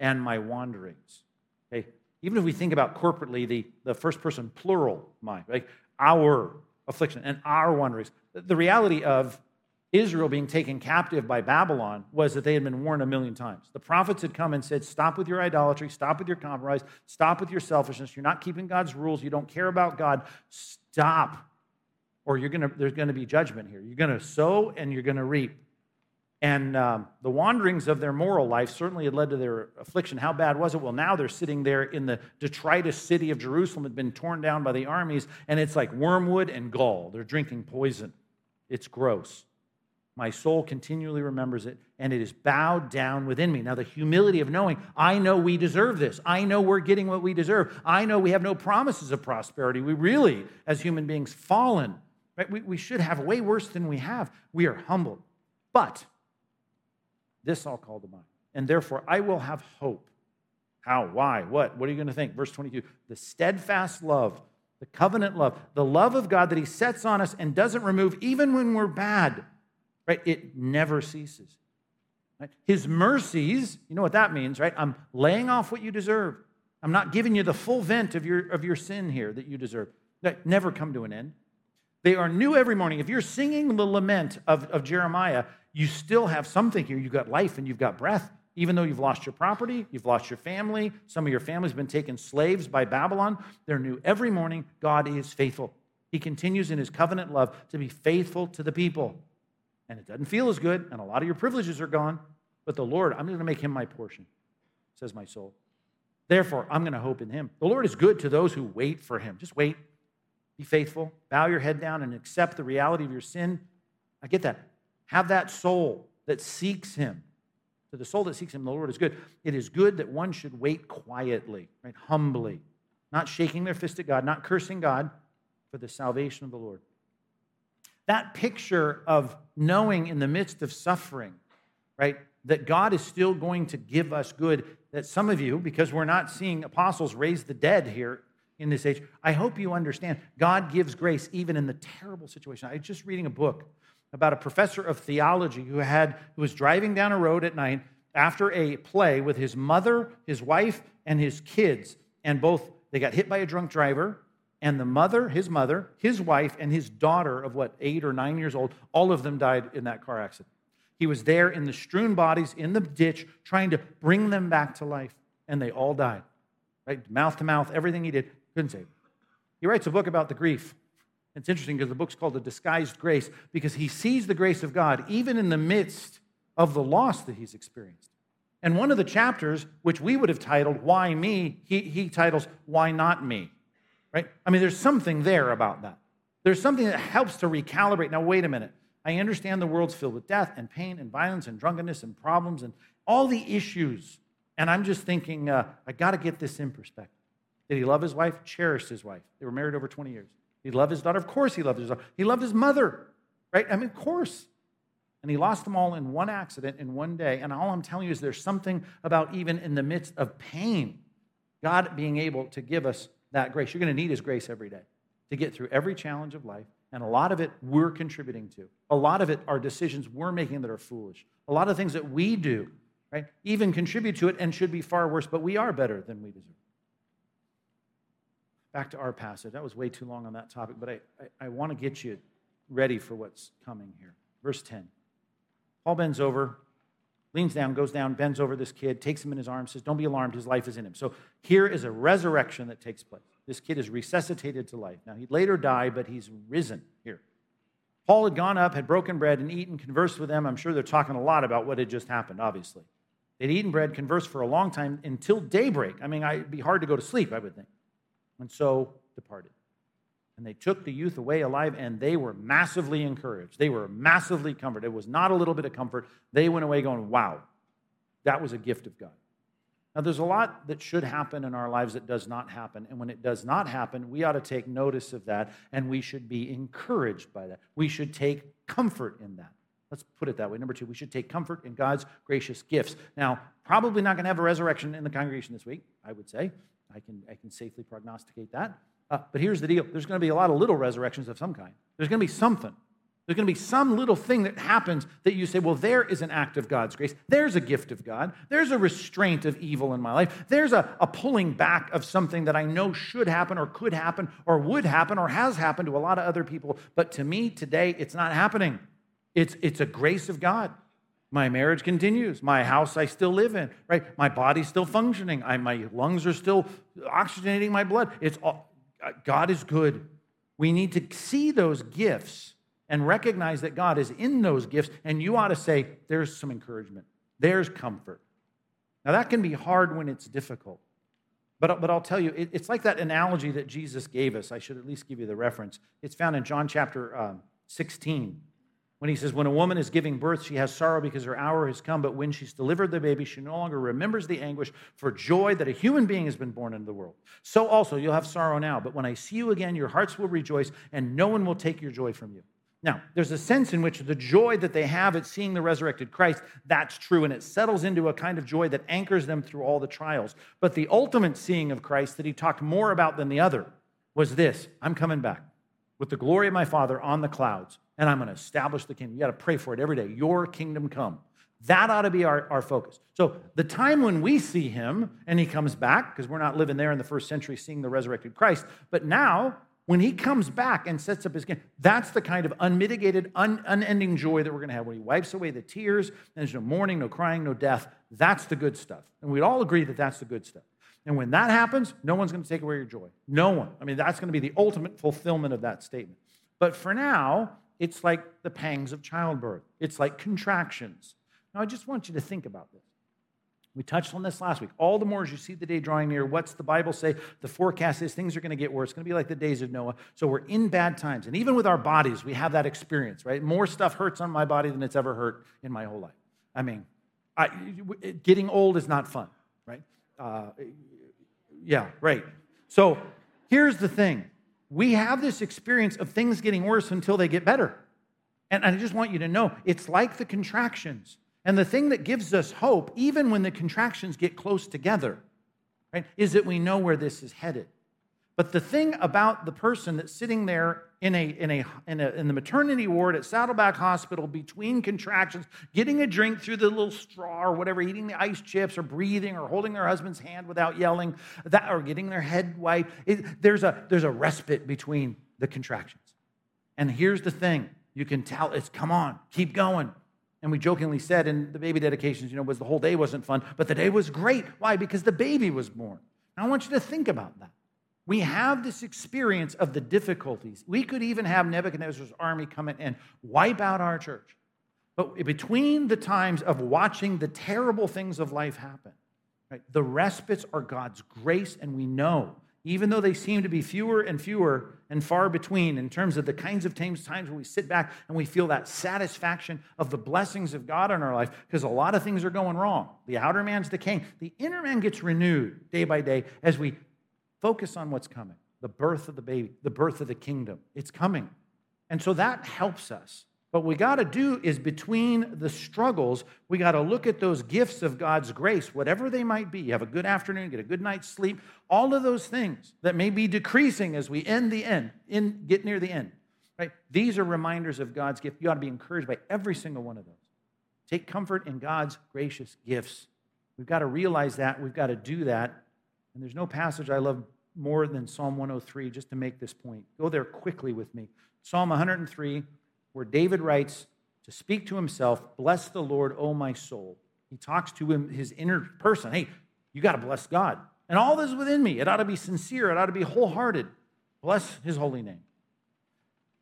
and my wanderings. Okay? Even if we think about corporately the, the first person plural mind, right? Our affliction and our wanderings. The reality of Israel being taken captive by Babylon was that they had been warned a million times. The prophets had come and said, Stop with your idolatry, stop with your compromise, stop with your selfishness. You're not keeping God's rules, you don't care about God. Stop, or you're gonna, there's going to be judgment here. You're going to sow and you're going to reap. And um, the wanderings of their moral life certainly had led to their affliction. How bad was it? Well, now they're sitting there in the detritus city of Jerusalem, had been torn down by the armies, and it's like wormwood and gall. They're drinking poison. It's gross. My soul continually remembers it, and it is bowed down within me. Now, the humility of knowing, I know we deserve this. I know we're getting what we deserve. I know we have no promises of prosperity. We really, as human beings, fallen. Right? We, we should have way worse than we have. We are humbled. But this I'll call to mind. And therefore, I will have hope. How? Why? What? What are you going to think? Verse 22 the steadfast love, the covenant love, the love of God that He sets on us and doesn't remove even when we're bad, right? It never ceases. Right? His mercies, you know what that means, right? I'm laying off what you deserve. I'm not giving you the full vent of your, of your sin here that you deserve. That never come to an end. They are new every morning. If you're singing the lament of, of Jeremiah, you still have something here. You've got life and you've got breath. Even though you've lost your property, you've lost your family, some of your family's been taken slaves by Babylon, they're new every morning. God is faithful. He continues in his covenant love to be faithful to the people. And it doesn't feel as good, and a lot of your privileges are gone, but the Lord, I'm going to make him my portion, says my soul. Therefore, I'm going to hope in him. The Lord is good to those who wait for him. Just wait. Be faithful. Bow your head down and accept the reality of your sin. I get that. Have that soul that seeks him. To the soul that seeks him, the Lord is good. It is good that one should wait quietly, right? Humbly, not shaking their fist at God, not cursing God for the salvation of the Lord. That picture of knowing in the midst of suffering, right, that God is still going to give us good, that some of you, because we're not seeing apostles raise the dead here in this age, I hope you understand God gives grace even in the terrible situation. I was just reading a book about a professor of theology who had who was driving down a road at night after a play with his mother, his wife, and his kids, and both they got hit by a drunk driver, and the mother, his mother, his wife, and his daughter of what eight or nine years old, all of them died in that car accident. He was there in the strewn bodies in the ditch, trying to bring them back to life, and they all died. Right, mouth to mouth, everything he did couldn't save. He writes a book about the grief it's interesting because the book's called The Disguised Grace because he sees the grace of God even in the midst of the loss that he's experienced. And one of the chapters, which we would have titled Why Me, he, he titles Why Not Me. Right? I mean, there's something there about that. There's something that helps to recalibrate. Now, wait a minute. I understand the world's filled with death and pain and violence and drunkenness and problems and all the issues. And I'm just thinking, uh, I got to get this in perspective. Did he love his wife? Cherished his wife. They were married over 20 years. He loved his daughter. Of course, he loved his daughter. He loved his mother, right? I mean, of course. And he lost them all in one accident in one day. And all I'm telling you is there's something about even in the midst of pain God being able to give us that grace. You're going to need His grace every day to get through every challenge of life. And a lot of it we're contributing to. A lot of it are decisions we're making that are foolish. A lot of things that we do, right, even contribute to it and should be far worse, but we are better than we deserve. Back to our passage. That was way too long on that topic, but I, I, I want to get you ready for what's coming here. Verse 10. Paul bends over, leans down, goes down, bends over this kid, takes him in his arms, says, Don't be alarmed, his life is in him. So here is a resurrection that takes place. This kid is resuscitated to life. Now, he'd later die, but he's risen here. Paul had gone up, had broken bread, and eaten, conversed with them. I'm sure they're talking a lot about what had just happened, obviously. They'd eaten bread, conversed for a long time until daybreak. I mean, it'd be hard to go to sleep, I would think. And so departed. And they took the youth away alive, and they were massively encouraged. They were massively comforted. It was not a little bit of comfort. They went away going, wow, that was a gift of God. Now, there's a lot that should happen in our lives that does not happen. And when it does not happen, we ought to take notice of that, and we should be encouraged by that. We should take comfort in that. Let's put it that way. Number two, we should take comfort in God's gracious gifts. Now, probably not going to have a resurrection in the congregation this week, I would say. I can, I can safely prognosticate that. Uh, but here's the deal there's going to be a lot of little resurrections of some kind. There's going to be something. There's going to be some little thing that happens that you say, well, there is an act of God's grace. There's a gift of God. There's a restraint of evil in my life. There's a, a pulling back of something that I know should happen or could happen or would happen or has happened to a lot of other people. But to me today, it's not happening. It's, it's a grace of God. My marriage continues. My house I still live in, right? My body's still functioning. I, my lungs are still oxygenating my blood. It's all, uh, God is good. We need to see those gifts and recognize that God is in those gifts, and you ought to say, There's some encouragement, there's comfort. Now, that can be hard when it's difficult. But, but I'll tell you, it, it's like that analogy that Jesus gave us. I should at least give you the reference. It's found in John chapter um, 16 when he says, When a woman is giving birth, she has sorrow because her hour has come, but when she's delivered the baby, she no longer remembers the anguish for joy that a human being has been born into the world. So also, you'll have sorrow now, but when I see you again, your hearts will rejoice, and no one will take your joy from you. Now, there's a sense in which the joy that they have at seeing the resurrected Christ, that's true, and it settles into a kind of joy that anchors them through all the trials. But the ultimate seeing of Christ that he talked more about than the other was this I'm coming back with the glory of my Father on the clouds, and I'm going to establish the kingdom. You got to pray for it every day. Your kingdom come. That ought to be our, our focus. So, the time when we see him and he comes back, because we're not living there in the first century seeing the resurrected Christ, but now when he comes back and sets up his kingdom, that's the kind of unmitigated, un, unending joy that we're going to have when he wipes away the tears, there's no mourning, no crying, no death. That's the good stuff. And we'd all agree that that's the good stuff. And when that happens, no one's going to take away your joy. No one. I mean, that's going to be the ultimate fulfillment of that statement. But for now, it's like the pangs of childbirth, it's like contractions. Now, I just want you to think about this. We touched on this last week. All the more as you see the day drawing near, what's the Bible say? The forecast is things are going to get worse. It's going to be like the days of Noah. So we're in bad times. And even with our bodies, we have that experience, right? More stuff hurts on my body than it's ever hurt in my whole life. I mean, I, getting old is not fun, right? Uh, yeah, right. So here's the thing we have this experience of things getting worse until they get better. And I just want you to know it's like the contractions. And the thing that gives us hope, even when the contractions get close together, right, is that we know where this is headed. But the thing about the person that's sitting there in, a, in, a, in, a, in the maternity ward at Saddleback Hospital between contractions, getting a drink through the little straw or whatever, eating the ice chips or breathing or holding their husband's hand without yelling, that, or getting their head wiped, it, there's, a, there's a respite between the contractions. And here's the thing you can tell it's come on, keep going. And we jokingly said in the baby dedications, you know, was the whole day wasn't fun, but the day was great. Why? Because the baby was born. I want you to think about that. We have this experience of the difficulties. We could even have Nebuchadnezzar's army come in and wipe out our church. But between the times of watching the terrible things of life happen, right, the respites are God's grace, and we know, even though they seem to be fewer and fewer and far between in terms of the kinds of times, when we sit back and we feel that satisfaction of the blessings of God in our life, because a lot of things are going wrong. The outer man's decaying, the inner man gets renewed day by day as we Focus on what's coming the birth of the baby, the birth of the kingdom. It's coming. And so that helps us. But we got to do is between the struggles, we got to look at those gifts of God's grace, whatever they might be. You have a good afternoon, get a good night's sleep, all of those things that may be decreasing as we end the end, in, get near the end. Right? These are reminders of God's gift. You ought to be encouraged by every single one of those. Take comfort in God's gracious gifts. We've got to realize that. We've got to do that. And there's no passage I love more than Psalm 103 just to make this point. Go there quickly with me. Psalm 103 where David writes to speak to himself, Bless the Lord, O my soul. He talks to him, his inner person. Hey, you got to bless God. And all this within me, it ought to be sincere, it ought to be wholehearted. Bless his holy name.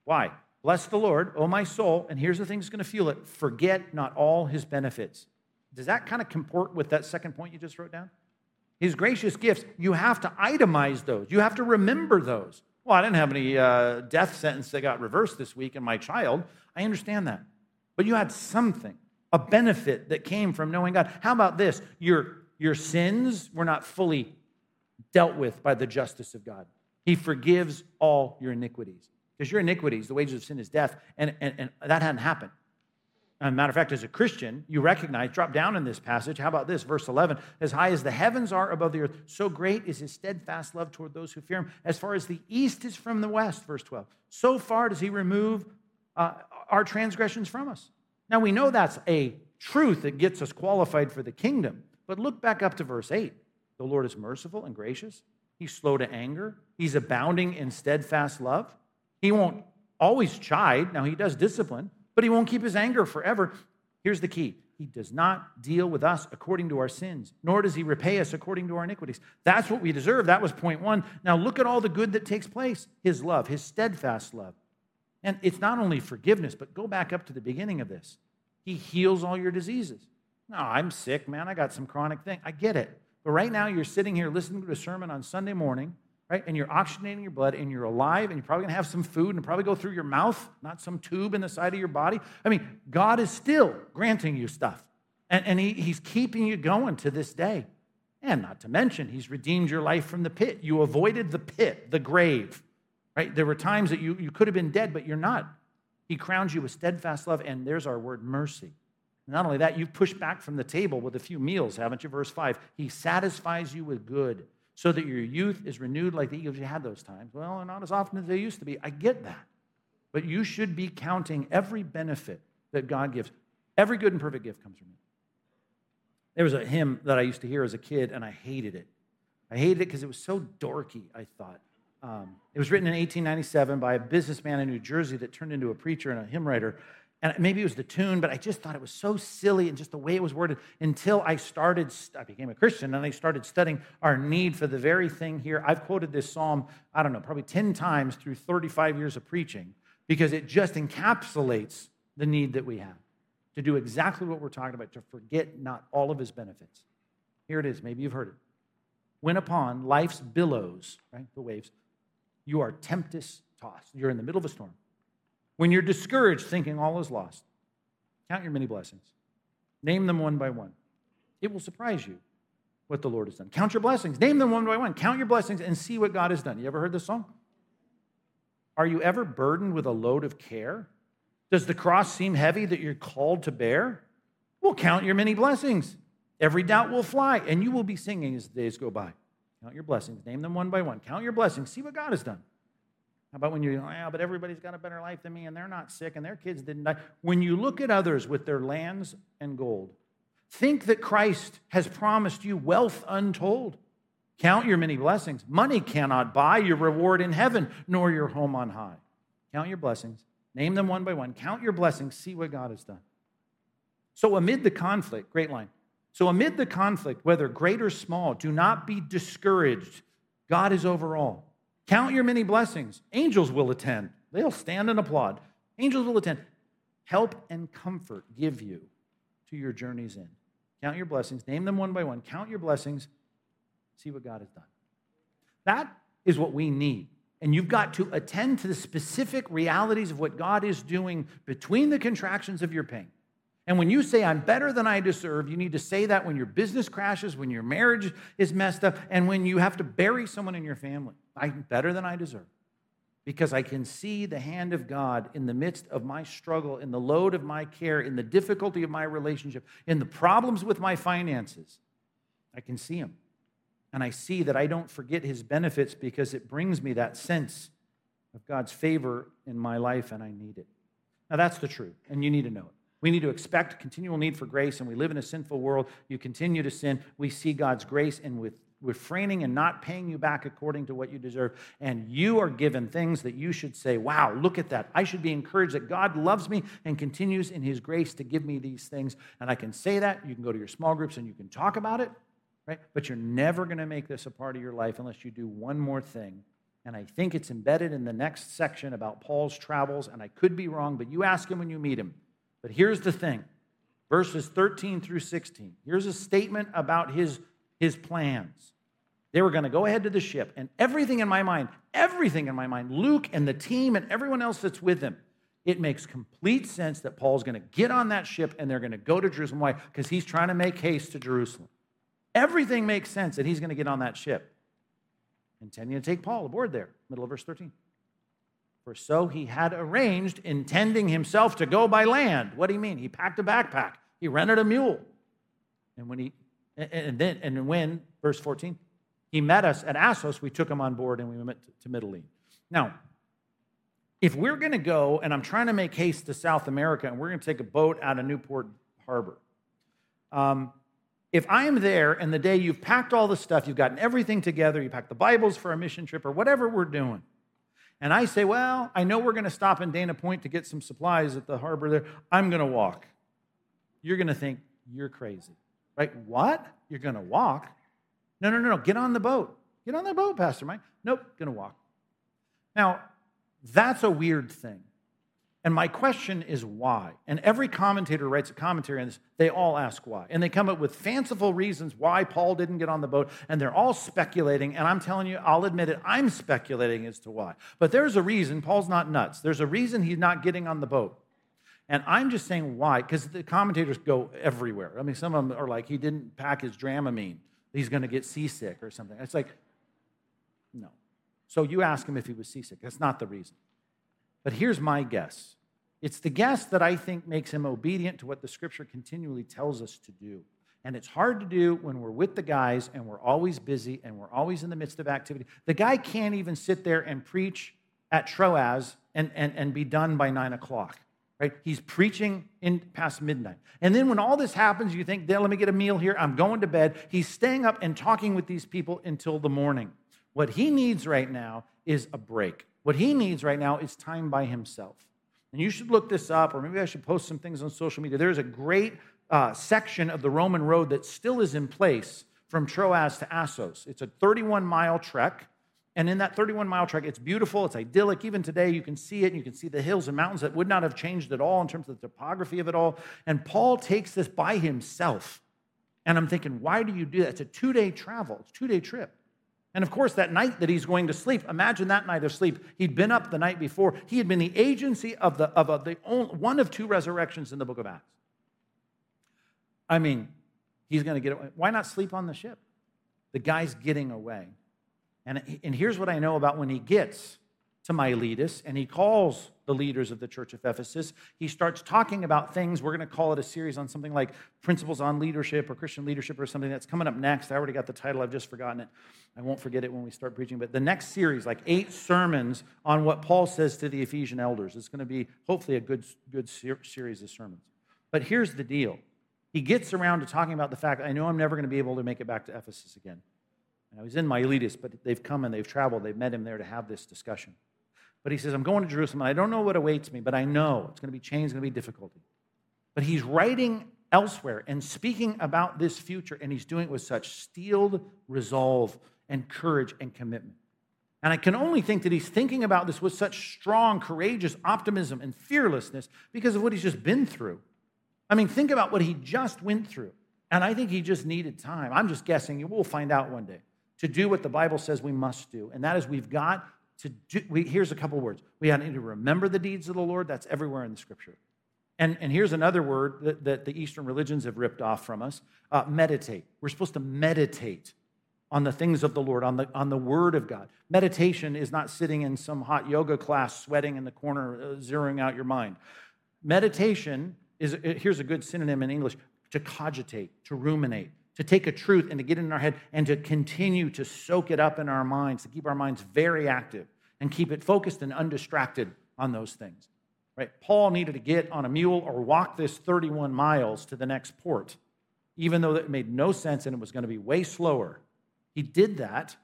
Why? Bless the Lord, O my soul. And here's the thing that's going to feel it forget not all his benefits. Does that kind of comport with that second point you just wrote down? His gracious gifts, you have to itemize those. You have to remember those. Well, I didn't have any uh, death sentence that got reversed this week in my child. I understand that. But you had something, a benefit that came from knowing God. How about this? Your, your sins were not fully dealt with by the justice of God. He forgives all your iniquities. Because your iniquities, the wages of sin is death, and, and, and that hadn't happened. A matter of fact, as a Christian, you recognize, drop down in this passage. How about this? Verse 11 As high as the heavens are above the earth, so great is his steadfast love toward those who fear him. As far as the east is from the west, verse 12, so far does he remove uh, our transgressions from us. Now we know that's a truth that gets us qualified for the kingdom. But look back up to verse 8. The Lord is merciful and gracious, he's slow to anger, he's abounding in steadfast love. He won't always chide. Now, he does discipline, but he won't keep his anger forever. Here's the key He does not deal with us according to our sins, nor does he repay us according to our iniquities. That's what we deserve. That was point one. Now look at all the good that takes place his love, his steadfast love. And it's not only forgiveness, but go back up to the beginning of this. He heals all your diseases. No, I'm sick, man. I got some chronic thing. I get it. But right now, you're sitting here listening to a sermon on Sunday morning right? And you're oxygenating your blood and you're alive and you're probably going to have some food and probably go through your mouth, not some tube in the side of your body. I mean, God is still granting you stuff. And, and he, He's keeping you going to this day. And not to mention, He's redeemed your life from the pit. You avoided the pit, the grave, right? There were times that you, you could have been dead, but you're not. He crowns you with steadfast love, and there's our word mercy. Not only that, you've pushed back from the table with a few meals, haven't you? Verse 5 He satisfies you with good so that your youth is renewed like the eagles. You had those times. Well, not as often as they used to be. I get that. But you should be counting every benefit that God gives. Every good and perfect gift comes from Him. There was a hymn that I used to hear as a kid, and I hated it. I hated it because it was so dorky, I thought. Um, it was written in 1897 by a businessman in New Jersey that turned into a preacher and a hymn writer. And maybe it was the tune, but I just thought it was so silly and just the way it was worded until I started, I became a Christian and I started studying our need for the very thing here. I've quoted this psalm, I don't know, probably 10 times through 35 years of preaching because it just encapsulates the need that we have to do exactly what we're talking about, to forget not all of his benefits. Here it is, maybe you've heard it. When upon life's billows, right, the waves, you are tempest tossed. You're in the middle of a storm. When you're discouraged, thinking all is lost, count your many blessings. Name them one by one. It will surprise you what the Lord has done. Count your blessings. Name them one by one. Count your blessings and see what God has done. You ever heard this song? Are you ever burdened with a load of care? Does the cross seem heavy that you're called to bear? Well, count your many blessings. Every doubt will fly, and you will be singing as the days go by. Count your blessings. Name them one by one. Count your blessings. See what God has done. How about when oh, yeah, but everybody's got a better life than me and they're not sick and their kids didn't die? When you look at others with their lands and gold, think that Christ has promised you wealth untold. Count your many blessings. Money cannot buy your reward in heaven, nor your home on high. Count your blessings. Name them one by one. Count your blessings. See what God has done. So, amid the conflict, great line. So, amid the conflict, whether great or small, do not be discouraged. God is over all. Count your many blessings. Angels will attend, they'll stand and applaud. Angels will attend. Help and comfort give you to your journey's end. Count your blessings, name them one by one. Count your blessings, see what God has done. That is what we need. And you've got to attend to the specific realities of what God is doing between the contractions of your pain. And when you say, I'm better than I deserve, you need to say that when your business crashes, when your marriage is messed up, and when you have to bury someone in your family. I'm better than I deserve. because I can see the hand of God in the midst of my struggle, in the load of my care, in the difficulty of my relationship, in the problems with my finances. I can see Him. And I see that I don't forget His benefits because it brings me that sense of God's favor in my life, and I need it. Now, that's the truth, and you need to know it. We need to expect continual need for grace, and we live in a sinful world. You continue to sin. We see God's grace, and with refraining and not paying you back according to what you deserve. And you are given things that you should say, Wow, look at that. I should be encouraged that God loves me and continues in His grace to give me these things. And I can say that. You can go to your small groups and you can talk about it, right? But you're never going to make this a part of your life unless you do one more thing. And I think it's embedded in the next section about Paul's travels. And I could be wrong, but you ask him when you meet him. But here's the thing verses 13 through 16. Here's a statement about his his plans. They were going to go ahead to the ship, and everything in my mind, everything in my mind, Luke and the team and everyone else that's with him, it makes complete sense that Paul's going to get on that ship and they're going to go to Jerusalem. Why? Because he's trying to make haste to Jerusalem. Everything makes sense that he's going to get on that ship. Intending to take Paul aboard there, middle of verse 13. For so he had arranged, intending himself to go by land. What do you mean? He packed a backpack, he rented a mule. And when he and then, and when, verse 14, he met us at Assos, we took him on board and we went to Mytilene. Now, if we're going to go, and I'm trying to make haste to South America, and we're going to take a boat out of Newport Harbor, um, if I am there and the day you've packed all the stuff, you've gotten everything together, you packed the Bibles for a mission trip or whatever we're doing, and I say, Well, I know we're going to stop in Dana Point to get some supplies at the harbor there, I'm going to walk. You're going to think, You're crazy. Right? What? You're going to walk? No, no, no, no. Get on the boat. Get on the boat, Pastor Mike. Nope, going to walk. Now, that's a weird thing. And my question is why? And every commentator writes a commentary on this. They all ask why. And they come up with fanciful reasons why Paul didn't get on the boat. And they're all speculating. And I'm telling you, I'll admit it, I'm speculating as to why. But there's a reason Paul's not nuts. There's a reason he's not getting on the boat. And I'm just saying why, because the commentators go everywhere. I mean, some of them are like, he didn't pack his Dramamine. He's going to get seasick or something. It's like, no. So you ask him if he was seasick. That's not the reason. But here's my guess it's the guess that I think makes him obedient to what the scripture continually tells us to do. And it's hard to do when we're with the guys and we're always busy and we're always in the midst of activity. The guy can't even sit there and preach at Troas and, and, and be done by nine o'clock right? He's preaching in past midnight. And then when all this happens, you think, let me get a meal here. I'm going to bed. He's staying up and talking with these people until the morning. What he needs right now is a break. What he needs right now is time by himself. And you should look this up, or maybe I should post some things on social media. There's a great uh, section of the Roman road that still is in place from Troas to Assos. It's a 31 mile trek. And in that 31 mile trek, it's beautiful, it's idyllic. Even today, you can see it, and you can see the hills and mountains that would not have changed at all in terms of the topography of it all. And Paul takes this by himself. And I'm thinking, why do you do that? It's a two day travel, it's a two day trip. And of course, that night that he's going to sleep, imagine that night of sleep. He'd been up the night before. He had been the agency of, the, of a, the only, one of two resurrections in the book of Acts. I mean, he's going to get away. Why not sleep on the ship? The guy's getting away. And, and here's what I know about when he gets to Miletus and he calls the leaders of the church of Ephesus. He starts talking about things. We're going to call it a series on something like principles on leadership or Christian leadership or something that's coming up next. I already got the title, I've just forgotten it. I won't forget it when we start preaching. But the next series, like eight sermons on what Paul says to the Ephesian elders, it's going to be hopefully a good, good series of sermons. But here's the deal he gets around to talking about the fact I know I'm never going to be able to make it back to Ephesus again. And I was in Miletus, but they've come and they've traveled. They've met him there to have this discussion. But he says, I'm going to Jerusalem, I don't know what awaits me, but I know it's going to be change, it's going to be difficulty. But he's writing elsewhere and speaking about this future, and he's doing it with such steeled resolve and courage and commitment. And I can only think that he's thinking about this with such strong, courageous optimism and fearlessness because of what he's just been through. I mean, think about what he just went through. And I think he just needed time. I'm just guessing. We'll find out one day to do what the Bible says we must do. And that is we've got to do, we, here's a couple words. We need to remember the deeds of the Lord. That's everywhere in the scripture. And, and here's another word that, that the Eastern religions have ripped off from us uh, meditate. We're supposed to meditate on the things of the Lord, on the, on the Word of God. Meditation is not sitting in some hot yoga class, sweating in the corner, uh, zeroing out your mind. Meditation is, uh, here's a good synonym in English, to cogitate, to ruminate, to take a truth and to get it in our head and to continue to soak it up in our minds, to keep our minds very active and keep it focused and undistracted on those things. Right? Paul needed to get on a mule or walk this 31 miles to the next port, even though it made no sense and it was going to be way slower. He did that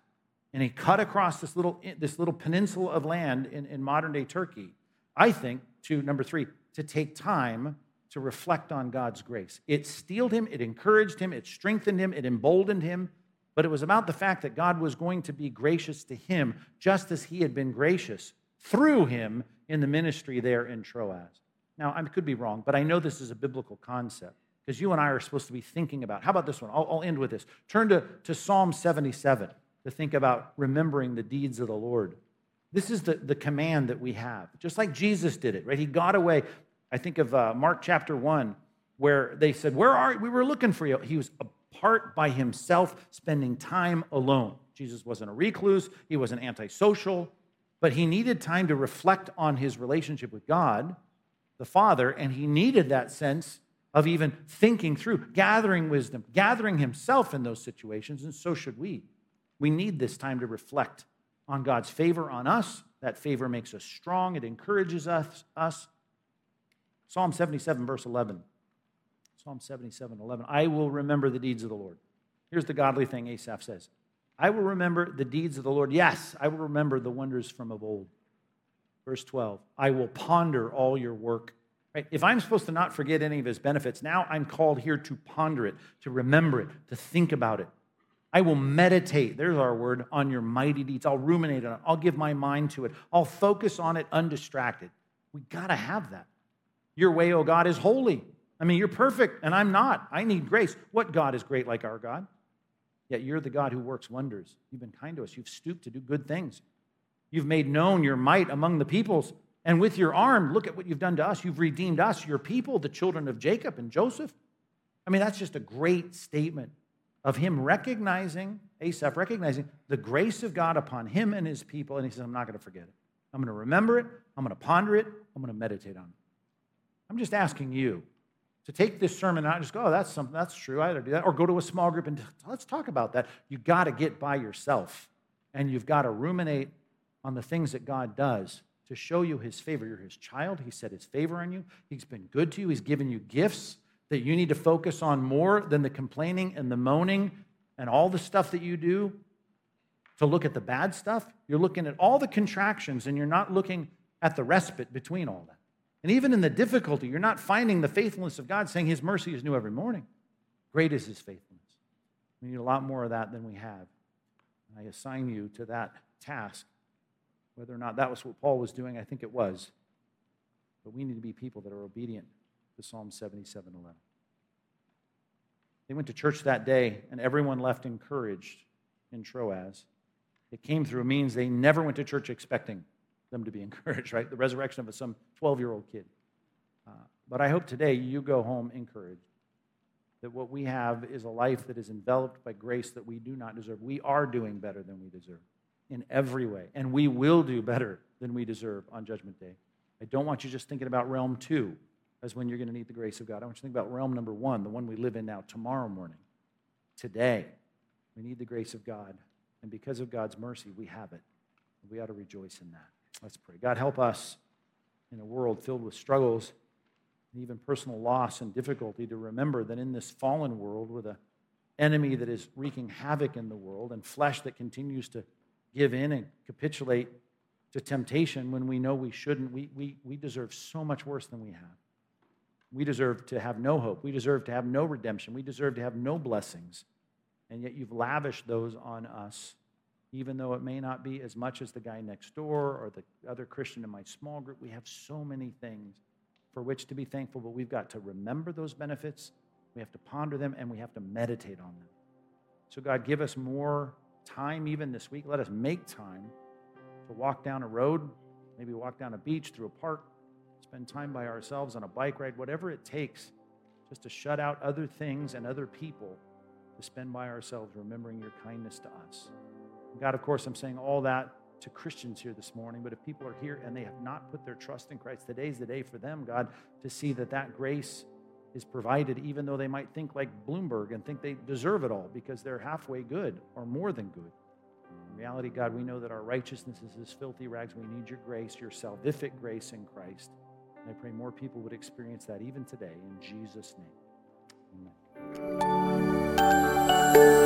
and he cut across this little, this little peninsula of land in, in modern day Turkey, I think, to number three, to take time to reflect on God's grace. It steeled him, it encouraged him, it strengthened him, it emboldened him, but it was about the fact that God was going to be gracious to him just as he had been gracious through him in the ministry there in Troas. Now, I could be wrong, but I know this is a biblical concept because you and I are supposed to be thinking about. How about this one? I'll, I'll end with this. Turn to, to Psalm 77 to think about remembering the deeds of the Lord. This is the, the command that we have, just like Jesus did it, right? He got away. I think of uh, Mark chapter 1, where they said, Where are you? We were looking for you. He was apart by himself, spending time alone. Jesus wasn't a recluse, he wasn't antisocial, but he needed time to reflect on his relationship with God, the Father, and he needed that sense of even thinking through, gathering wisdom, gathering himself in those situations, and so should we. We need this time to reflect on God's favor on us. That favor makes us strong, it encourages us. us. Psalm 77, verse 11. Psalm 77, 11. I will remember the deeds of the Lord. Here's the godly thing Asaph says I will remember the deeds of the Lord. Yes, I will remember the wonders from of old. Verse 12. I will ponder all your work. Right? If I'm supposed to not forget any of his benefits, now I'm called here to ponder it, to remember it, to think about it. I will meditate, there's our word, on your mighty deeds. I'll ruminate on it. I'll give my mind to it. I'll focus on it undistracted. We got to have that. Your way, oh God, is holy. I mean, you're perfect, and I'm not. I need grace. What God is great like our God? Yet you're the God who works wonders. You've been kind to us. You've stooped to do good things. You've made known your might among the peoples. And with your arm, look at what you've done to us. You've redeemed us, your people, the children of Jacob and Joseph. I mean, that's just a great statement of him recognizing, Asaph recognizing the grace of God upon him and his people. And he says, I'm not going to forget it. I'm going to remember it. I'm going to ponder it. I'm going to meditate on it. I'm just asking you to take this sermon and not just go, oh, that's something, that's true. I either do that, or go to a small group and let's talk about that. You got to get by yourself and you've got to ruminate on the things that God does to show you his favor. You're his child. He set his favor on you. He's been good to you. He's given you gifts that you need to focus on more than the complaining and the moaning and all the stuff that you do to look at the bad stuff. You're looking at all the contractions and you're not looking at the respite between all that. And even in the difficulty, you're not finding the faithfulness of God, saying His mercy is new every morning. Great is His faithfulness. We need a lot more of that than we have. And I assign you to that task. Whether or not that was what Paul was doing, I think it was. But we need to be people that are obedient to Psalm 77 11. They went to church that day, and everyone left encouraged in Troas. It came through means they never went to church expecting them to be (laughs) encouraged, right? The resurrection of some 12 year old kid. Uh, but I hope today you go home encouraged that what we have is a life that is enveloped by grace that we do not deserve. We are doing better than we deserve in every way, and we will do better than we deserve on Judgment Day. I don't want you just thinking about realm two as when you're going to need the grace of God. I want you to think about realm number one, the one we live in now, tomorrow morning. Today, we need the grace of God, and because of God's mercy, we have it. We ought to rejoice in that. Let's pray. God, help us in a world filled with struggles and even personal loss and difficulty to remember that in this fallen world with an enemy that is wreaking havoc in the world and flesh that continues to give in and capitulate to temptation when we know we shouldn't, we, we, we deserve so much worse than we have. We deserve to have no hope. We deserve to have no redemption. We deserve to have no blessings. And yet you've lavished those on us even though it may not be as much as the guy next door or the other Christian in my small group. We have so many things for which to be thankful, but we've got to remember those benefits, we have to ponder them, and we have to meditate on them. So, God, give us more time even this week. Let us make time to walk down a road, maybe walk down a beach, through a park, spend time by ourselves on a bike ride, whatever it takes, just to shut out other things and other people to spend by ourselves remembering your kindness to us. God, of course, I'm saying all that to Christians here this morning, but if people are here and they have not put their trust in Christ, today's the day for them, God, to see that that grace is provided, even though they might think like Bloomberg and think they deserve it all because they're halfway good or more than good. In reality, God, we know that our righteousness is as filthy rags. We need your grace, your salvific grace in Christ. And I pray more people would experience that even today in Jesus' name. Amen.